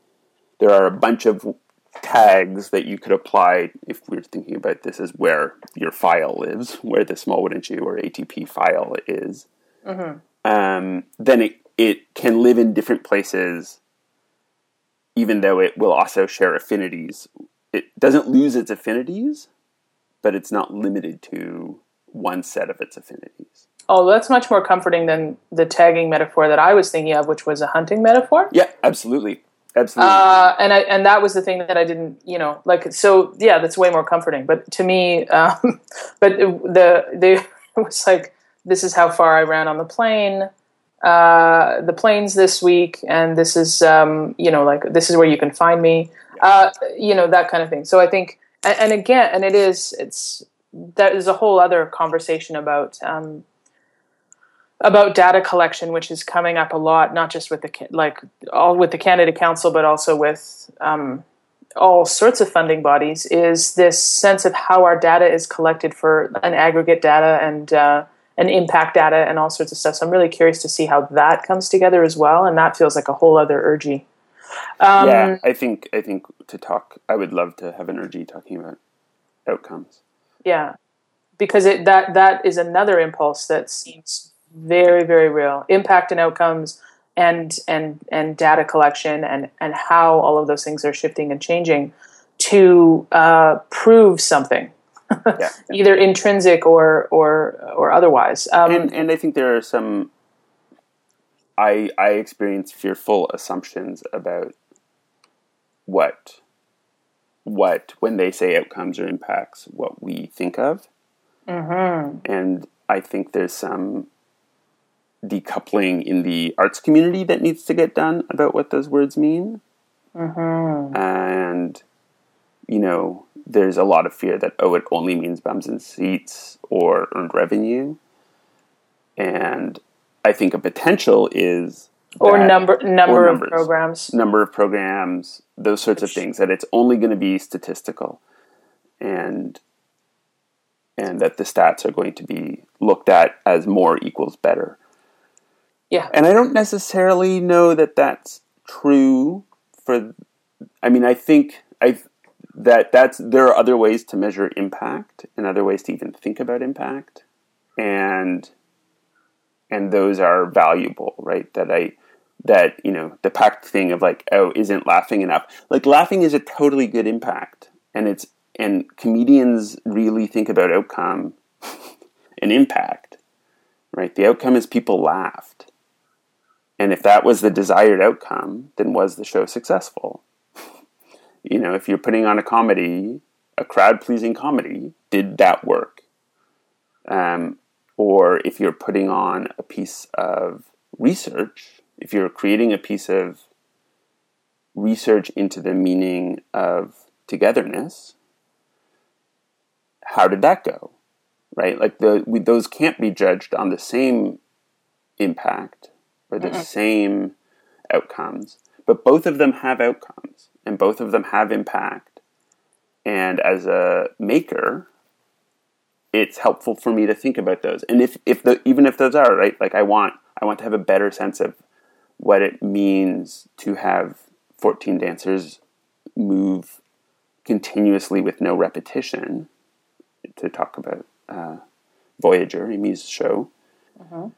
there are a bunch of tags that you could apply if we are thinking about this as where your file lives, where the Smallwood and or ATP file is, mm-hmm. um, then it, it can live in different places, even though it will also share affinities. It doesn't lose its affinities, but it's not limited to one set of its affinities. Oh, that's much more comforting than the tagging metaphor that I was thinking of, which was a hunting metaphor. Yeah, absolutely. Absolutely. Uh, and I and that was the thing that I didn't, you know, like so. Yeah, that's way more comforting. But to me, um, but the the it was like this is how far I ran on the plane. Uh, the planes this week, and this is um, you know like this is where you can find me. Uh, you know that kind of thing. So I think, and, and again, and it is it's that is a whole other conversation about um, about data collection, which is coming up a lot, not just with the like all with the Canada Council, but also with um, all sorts of funding bodies. Is this sense of how our data is collected for an aggregate data and uh, an impact data and all sorts of stuff. So I'm really curious to see how that comes together as well, and that feels like a whole other urgy. Um, yeah, I think I think to talk, I would love to have an urgy talking about outcomes. Yeah, because it that that is another impulse that seems very very real impact and outcomes and and and data collection and and how all of those things are shifting and changing to uh, prove something yeah. either intrinsic or or or otherwise um, and, and i think there are some i i experience fearful assumptions about what what when they say outcomes or impacts what we think of mm-hmm. and i think there's some decoupling in the arts community that needs to get done about what those words mean. Mm-hmm. And, you know, there's a lot of fear that, oh, it only means bums and seats or earned revenue. And I think a potential is. Or number number or numbers, of programs. Number of programs, those sorts of things, that it's only going to be statistical. And and that the stats are going to be looked at as more equals better. Yeah. And I don't necessarily know that that's true for I mean I think I that that's there are other ways to measure impact and other ways to even think about impact and and those are valuable, right? That I that, you know, the pact thing of like, oh, isn't laughing enough. Like laughing is a totally good impact. And it's and comedians really think about outcome and impact. Right? The outcome is people laughed. And if that was the desired outcome, then was the show successful? You know, if you're putting on a comedy, a crowd pleasing comedy, did that work? Um, or if you're putting on a piece of research, if you're creating a piece of research into the meaning of togetherness, how did that go? Right? Like the, we, those can't be judged on the same impact or the mm same outcomes, but both of them have outcomes and both of them have impact. And as a maker, it's helpful for me to think about those. And if, if the even if those are right, like I want I want to have a better sense of what it means to have 14 dancers move continuously with no repetition. To talk about uh, Voyager, Amy's show. Mm-hmm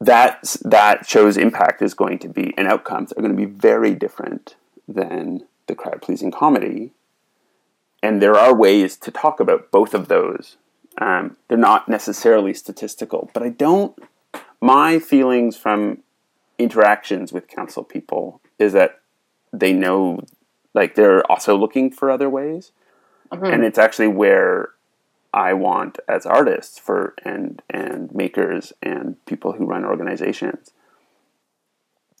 that that show's impact is going to be and outcomes are going to be very different than the crowd pleasing comedy. And there are ways to talk about both of those. Um, they're not necessarily statistical, but I don't. My feelings from interactions with council people is that they know, like, they're also looking for other ways. Mm-hmm. And it's actually where I want as artists for and and makers and people who run organizations.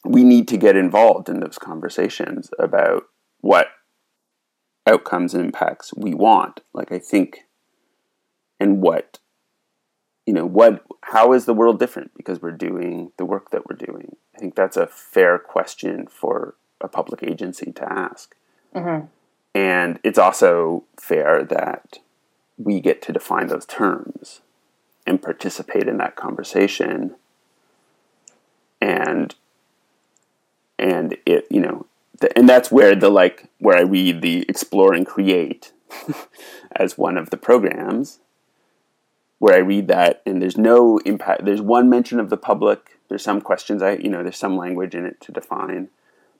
We need to get involved in those conversations about what outcomes and impacts we want. Like I think and what you know what how is the world different because we're doing the work that we're doing i think that's a fair question for a public agency to ask mm-hmm. and it's also fair that we get to define those terms and participate in that conversation and and it you know the, and that's where the like where I read the explore and create as one of the programs where I read that and there's no impact. There's one mention of the public. There's some questions I you know there's some language in it to define,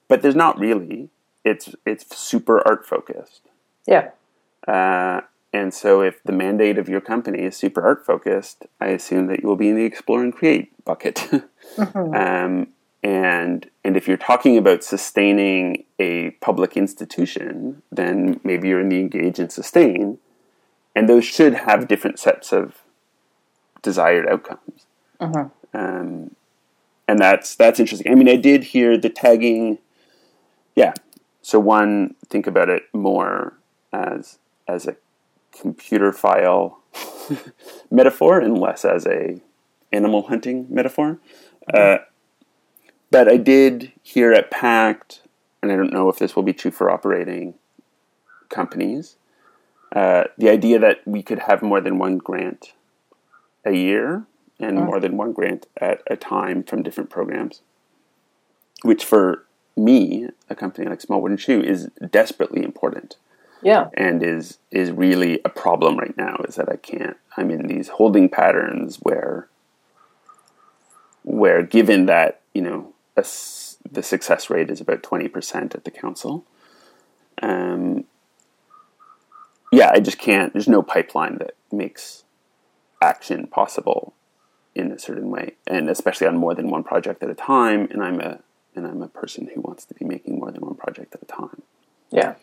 but there's not really. It's it's super art focused. Yeah. Uh, and so, if the mandate of your company is super art focused, I assume that you will be in the explore and create bucket. mm-hmm. um, and and if you're talking about sustaining a public institution, then maybe you're in the engage and sustain, and those should have different sets of desired outcomes. Mm-hmm. Um, and that's that's interesting. I mean, I did hear the tagging. Yeah. So one, think about it more as as a computer file metaphor and less as a animal hunting metaphor. Uh, but I did hear at PACT, and I don't know if this will be true for operating companies, uh, the idea that we could have more than one grant a year and more than one grant at a time from different programs, which for me, a company like Small Wooden Shoe, is desperately important. Yeah. And is is really a problem right now is that i can't i'm in these holding patterns where where given that you know a, the success rate is about 20% at the council. Um, yeah i just can't there's no pipeline that makes action possible in a certain way. And especially on more than one project at a time and i'm a and i'm a person who wants to be making more than one project at a time. Yeah.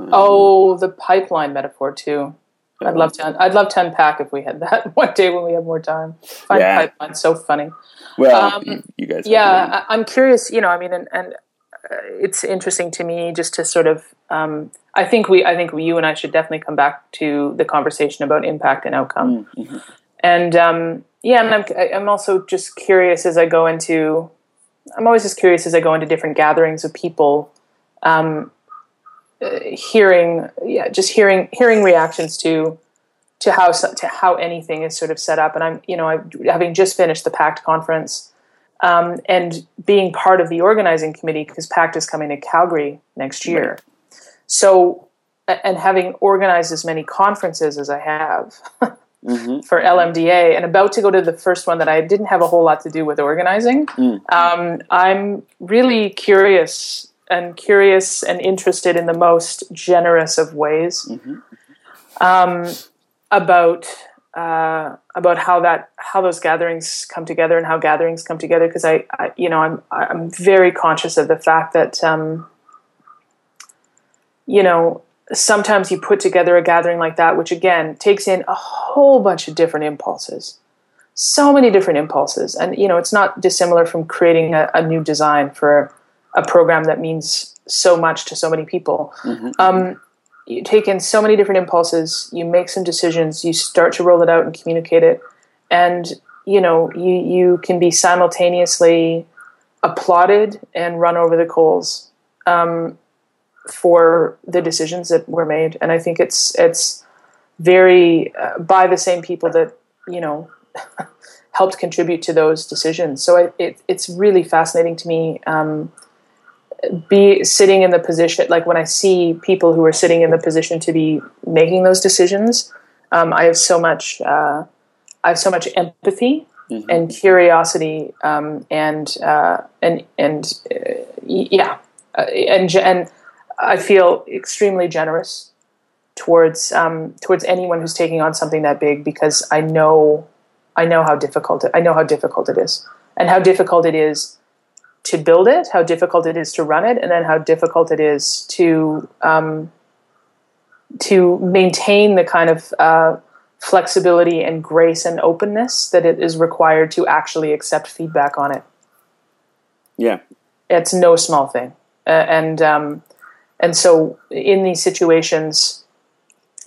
Oh, the pipeline metaphor too. I'd love to. I'd love to unpack if we had that one day when we have more time. Find yeah. pipeline so funny. Well, um, you guys. Yeah, I, am curious. You know, I mean, and, and uh, it's interesting to me just to sort of. Um, I think we. I think we, you and I should definitely come back to the conversation about impact and outcome. Mm-hmm. And um, yeah, and I'm. I'm also just curious as I go into. I'm always just curious as I go into different gatherings of people. Um, uh, hearing yeah just hearing hearing reactions to to how to how anything is sort of set up and i'm you know I, having just finished the PACT conference um, and being part of the organizing committee because PACT is coming to calgary next year right. so and having organized as many conferences as i have mm-hmm. for LMDA and about to go to the first one that i didn't have a whole lot to do with organizing mm-hmm. um, i'm really curious and curious and interested in the most generous of ways mm-hmm. um, about uh, about how that how those gatherings come together and how gatherings come together because I, I, you know I'm I'm very conscious of the fact that um, you know sometimes you put together a gathering like that which again takes in a whole bunch of different impulses. So many different impulses. And you know it's not dissimilar from creating a, a new design for a program that means so much to so many people. Mm-hmm. Um, you take in so many different impulses, you make some decisions, you start to roll it out and communicate it, and you know you you can be simultaneously applauded and run over the coals um, for the decisions that were made. And I think it's it's very uh, by the same people that you know helped contribute to those decisions. So it, it, it's really fascinating to me. Um, be sitting in the position like when i see people who are sitting in the position to be making those decisions um, i have so much uh, i have so much empathy mm-hmm. and curiosity um, and uh, and and uh, yeah uh, and and i feel extremely generous towards um, towards anyone who's taking on something that big because i know i know how difficult it, i know how difficult it is and how difficult it is to build it, how difficult it is to run it, and then how difficult it is to um, to maintain the kind of uh, flexibility and grace and openness that it is required to actually accept feedback on it. Yeah, it's no small thing, uh, and um, and so in these situations,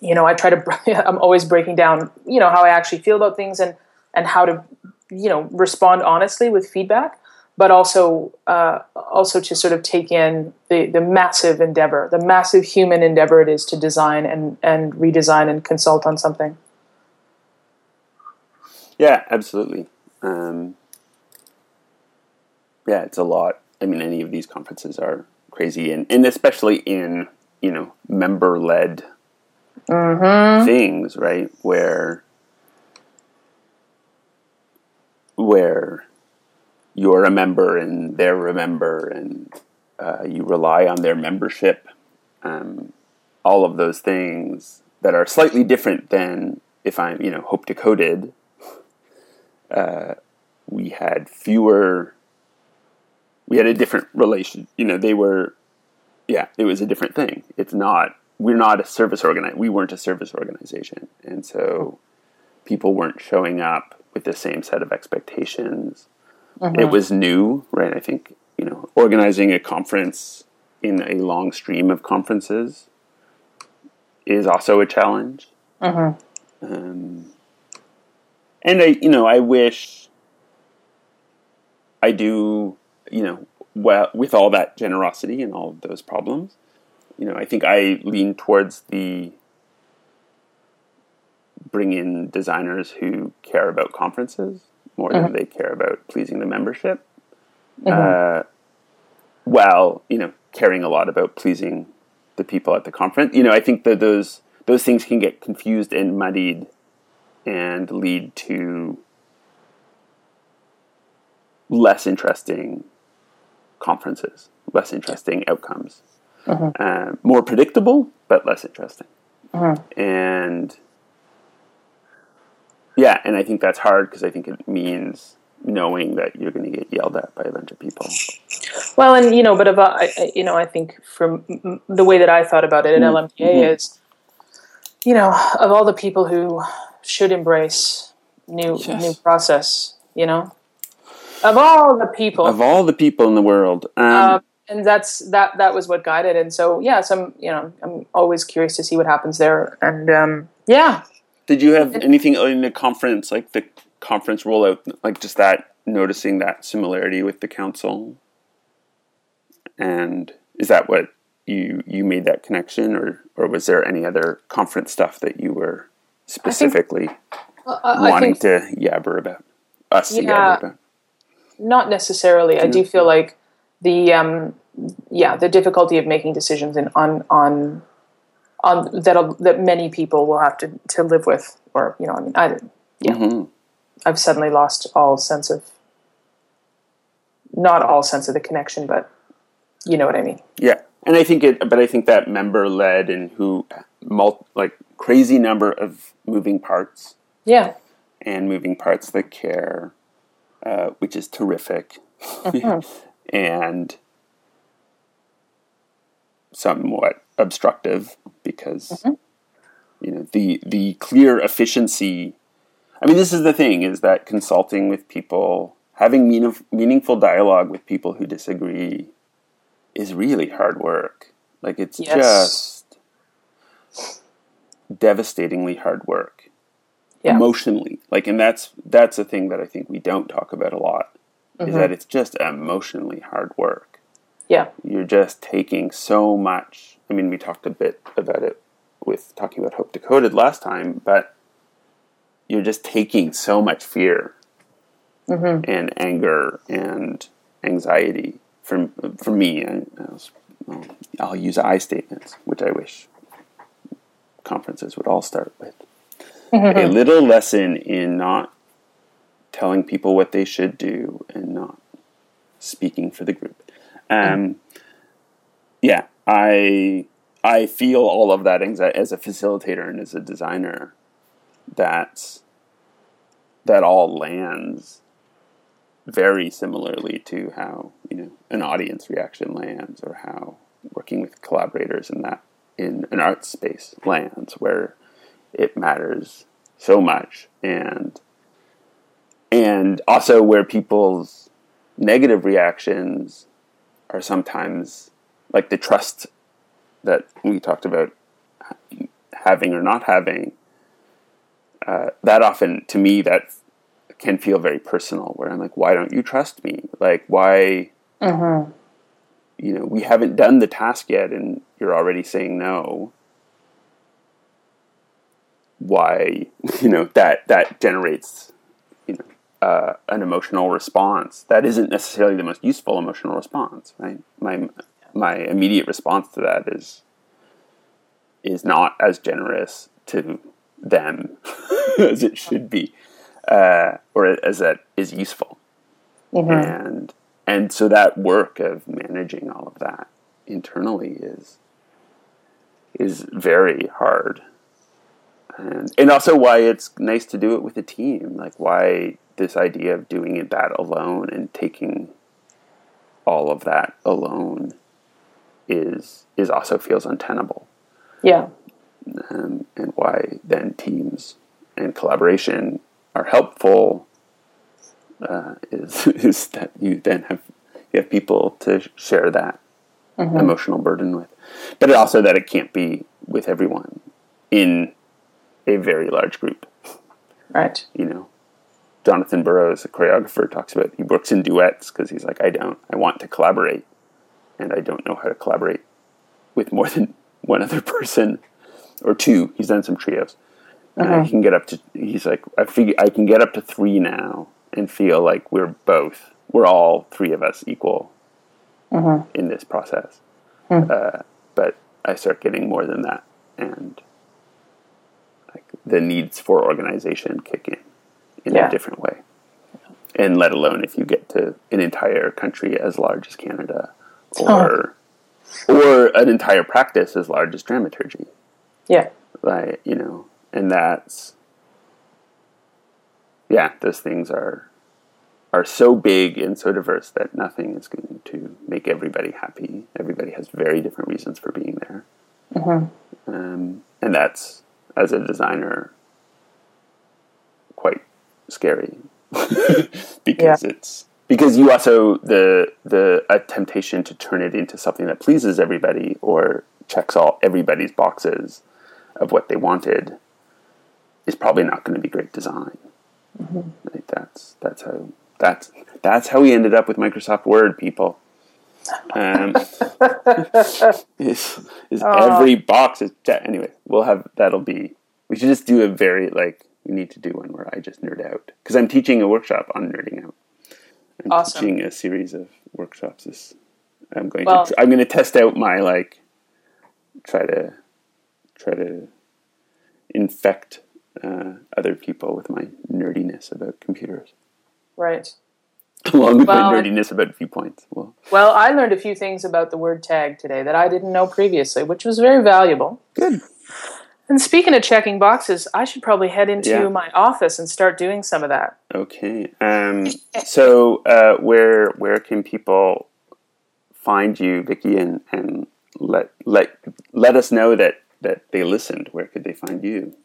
you know, I try to. I'm always breaking down, you know, how I actually feel about things and and how to, you know, respond honestly with feedback but also uh, also to sort of take in the, the massive endeavor, the massive human endeavor it is to design and, and redesign and consult on something. Yeah, absolutely. Um, yeah, it's a lot. I mean, any of these conferences are crazy, and, and especially in you know member led Mm-hmm. things, right? Where where you're a member and they're a member, and uh, you rely on their membership. Um, all of those things that are slightly different than if I'm, you know, Hope Decoded. Uh, we had fewer. We had a different relation. You know, they were. Yeah, it was a different thing. It's not we're not a service organi- we weren't a service organization and so people weren't showing up with the same set of expectations it was new right? I think you know organizing a conference in a long stream of conferences is also a challenge. Um, and i you know i wish i do you know well with all that generosity and all of those problems you know, I think I lean towards the bring in designers who care about conferences more than they care about pleasing the membership. Uh, while you know caring a lot about pleasing the people at the conference, you know, I think that those those things can get confused and muddied and lead to less interesting conferences, less interesting outcomes. Uh, more predictable but less interesting. And yeah, and I think that's hard because I think it means knowing that you're going to get yelled at by a bunch of people. Well, and you know, but of, uh, I, you know, I think from the way that I thought about it at LMDA is, you know, of all the people who should embrace new Yes. new process, you know, of all the people, Of all the people in the world, um, uh, and that's that that was what guided. And so, yeah, so I'm you know I'm always curious to see what happens there. And um, yeah, did you have anything in the conference, like the conference rollout, like just that noticing that similarity with the council? And is that what you you made that connection, or or was there any other conference stuff that you were specifically I, wanting think to yabber about us to Yeah. yabber about? not necessarily. I do feel like the um, yeah the difficulty of making decisions in, on on on that that many people will have to to live with, or you know, I mean, I yeah, Mhm. I've suddenly lost all sense of not all sense of the connection, but you know what I mean. Yeah, and I think it, but I think that member led and who, mul- like crazy number of moving parts Yeah, and moving parts that care, uh, which is terrific, Mm-hmm. and somewhat obstructive because Mm-hmm. you know the the clear efficiency. I mean, this is the thing: is that consulting with people, having meaning, meaningful dialogue with people who disagree, is really hard work. Like it's Yes. just devastatingly hard work Yeah. emotionally like and that's that's a thing that i think we don't talk about a lot Mm-hmm. is that it's just emotionally hard work yeah, you're just taking so much i mean we talked a bit about it with talking about hope decoded last time but you're just taking so much fear Mm-hmm. and anger and anxiety from for me I, i'll use i statements which i wish conferences would all start with a little lesson in not telling people what they should do and not speaking for the group. Um, yeah, I I feel all of that anxiety as a facilitator and as a designer. That that all lands very similarly to how you know an audience reaction lands, or how working with collaborators in that in an art space lands, where it matters so much and and also where people's negative reactions are sometimes like the trust that we talked about having or not having uh, that often to me that can feel very personal where i'm like why don't you trust me? Like why you know we haven't done the task yet and you're already saying no. Why you know that that generates uh, an emotional response that isn't necessarily the most useful emotional response right my my immediate response to that is is not as generous to them as it should be, uh, or as that is useful. Mm-hmm. And and so that work of managing all of that internally is is very hard. And and also why it's nice to do it with a team. Like why this idea of doing it that alone and taking all of that alone is is also feels untenable. Yeah. Um, and why then teams and collaboration are helpful uh, is is that you then have you have people to share that Mm-hmm. emotional burden with, but also that it can't be with everyone in a very large group. Right. You know, Jonathan Burrows, a choreographer, talks about he works in duets because he's like, I don't, I want to collaborate, and I don't know how to collaborate with more than one other person or two. He's done some trios. Uh, he can get up to. He's like, I figure I can get up to three now and feel like we're both, we're all three of us equal in this process. Uh, but I start getting more than that, and like the needs for organization kick in in Yeah. a different way. And let alone if you get to an entire country as large as Canada, or or an entire practice as large as dramaturgy Yeah. like you know and that's yeah those things are are so big and so diverse that nothing is going to make everybody happy everybody has very different reasons for being there um, and that's as a designer quite scary because it's because you also the the a temptation to turn it into something that pleases everybody or checks all everybody's boxes of what they wanted is probably not going to be great design. Like that's that's how that's that's how we ended up with Microsoft Word, people. Um, is is every box is anyway? We'll have that'll be. We should just do a very like we need to do one where I just nerd out because I'm teaching a workshop on nerding out. I'm Awesome. teaching a series of workshops. This I'm going Well- to I'm going to test out my like try to try to infect uh, other people with my nerdiness about computers, Right. along with Well, my nerdiness about viewpoints. Well, Well, I learned a few things about the word tag today that I didn't know previously, which was very valuable. good. And speaking of checking boxes, I should probably head into Yeah. my office and start doing some of that. Okay. Um, so, uh, where where can people find you, Vicki, and, and let let let us know that that they listened? Where could they find you?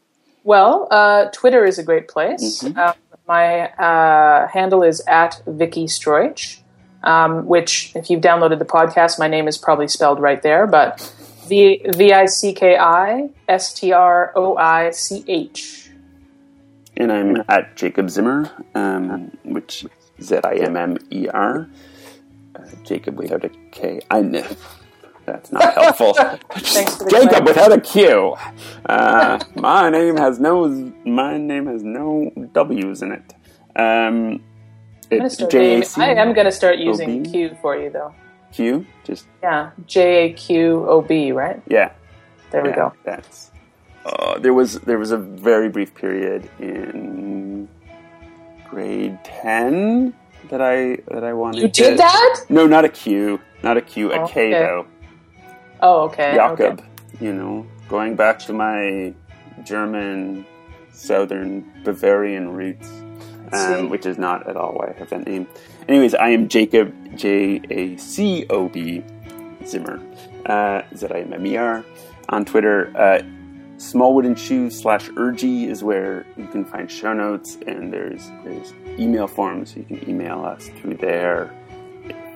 Well, uh, Twitter is a great place. Um, my uh, handle is at Vicki Stroich, um, which, if you've downloaded the podcast, my name is probably spelled right there, but V V I C K I S T R O I C H. And I'm at Jacob Zimmer, um, which Z I M M E R. Uh, Jacob without a K. I know. That's not helpful. Thanks for the Jacob claim. without a Q. Uh, my name has no. My name has no W's in it. Um, it's J A C I am going to start using? Q for you, though. Q. Just Yeah, J A Q O B, right? yeah. There we Yeah, go. That's. Uh, there was there was a very brief period in grade ten that I that I wanted. You to, did that? No, not a Q, not a Q, a K Okay. though. Oh, okay. Jakob. okay. You know, going back to my German, southern Bavarian roots, um, which is not at all why I have that name. Anyways, I am Jacob J A C O B Zimmer uh, Z I M M E R on Twitter. Uh, Small Wooden Shoes slash Urgy is where you can find show notes, and there's there's email forms. So you can email us through there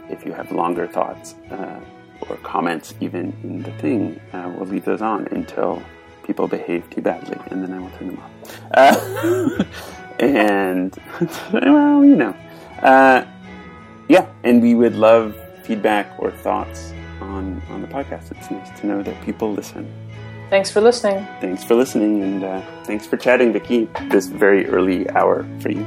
if you have longer thoughts uh, or comments, even in the thing. Uh, we'll leave those on until people behave too badly, and then I will turn them off. Uh, and well, you know, uh, yeah. And we would love feedback or thoughts on on the podcast. It's nice to know that people listen. Thanks for listening. Thanks for listening, and uh, thanks for chatting, Vicki. This very early hour for you.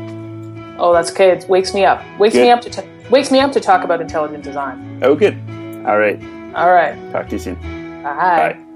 Oh, that's okay. It wakes me up. Wakes Good. me up to t- wakes me up to talk about intelligent design. Oh, good. All right. All right. Talk to you soon. Bye. Bye.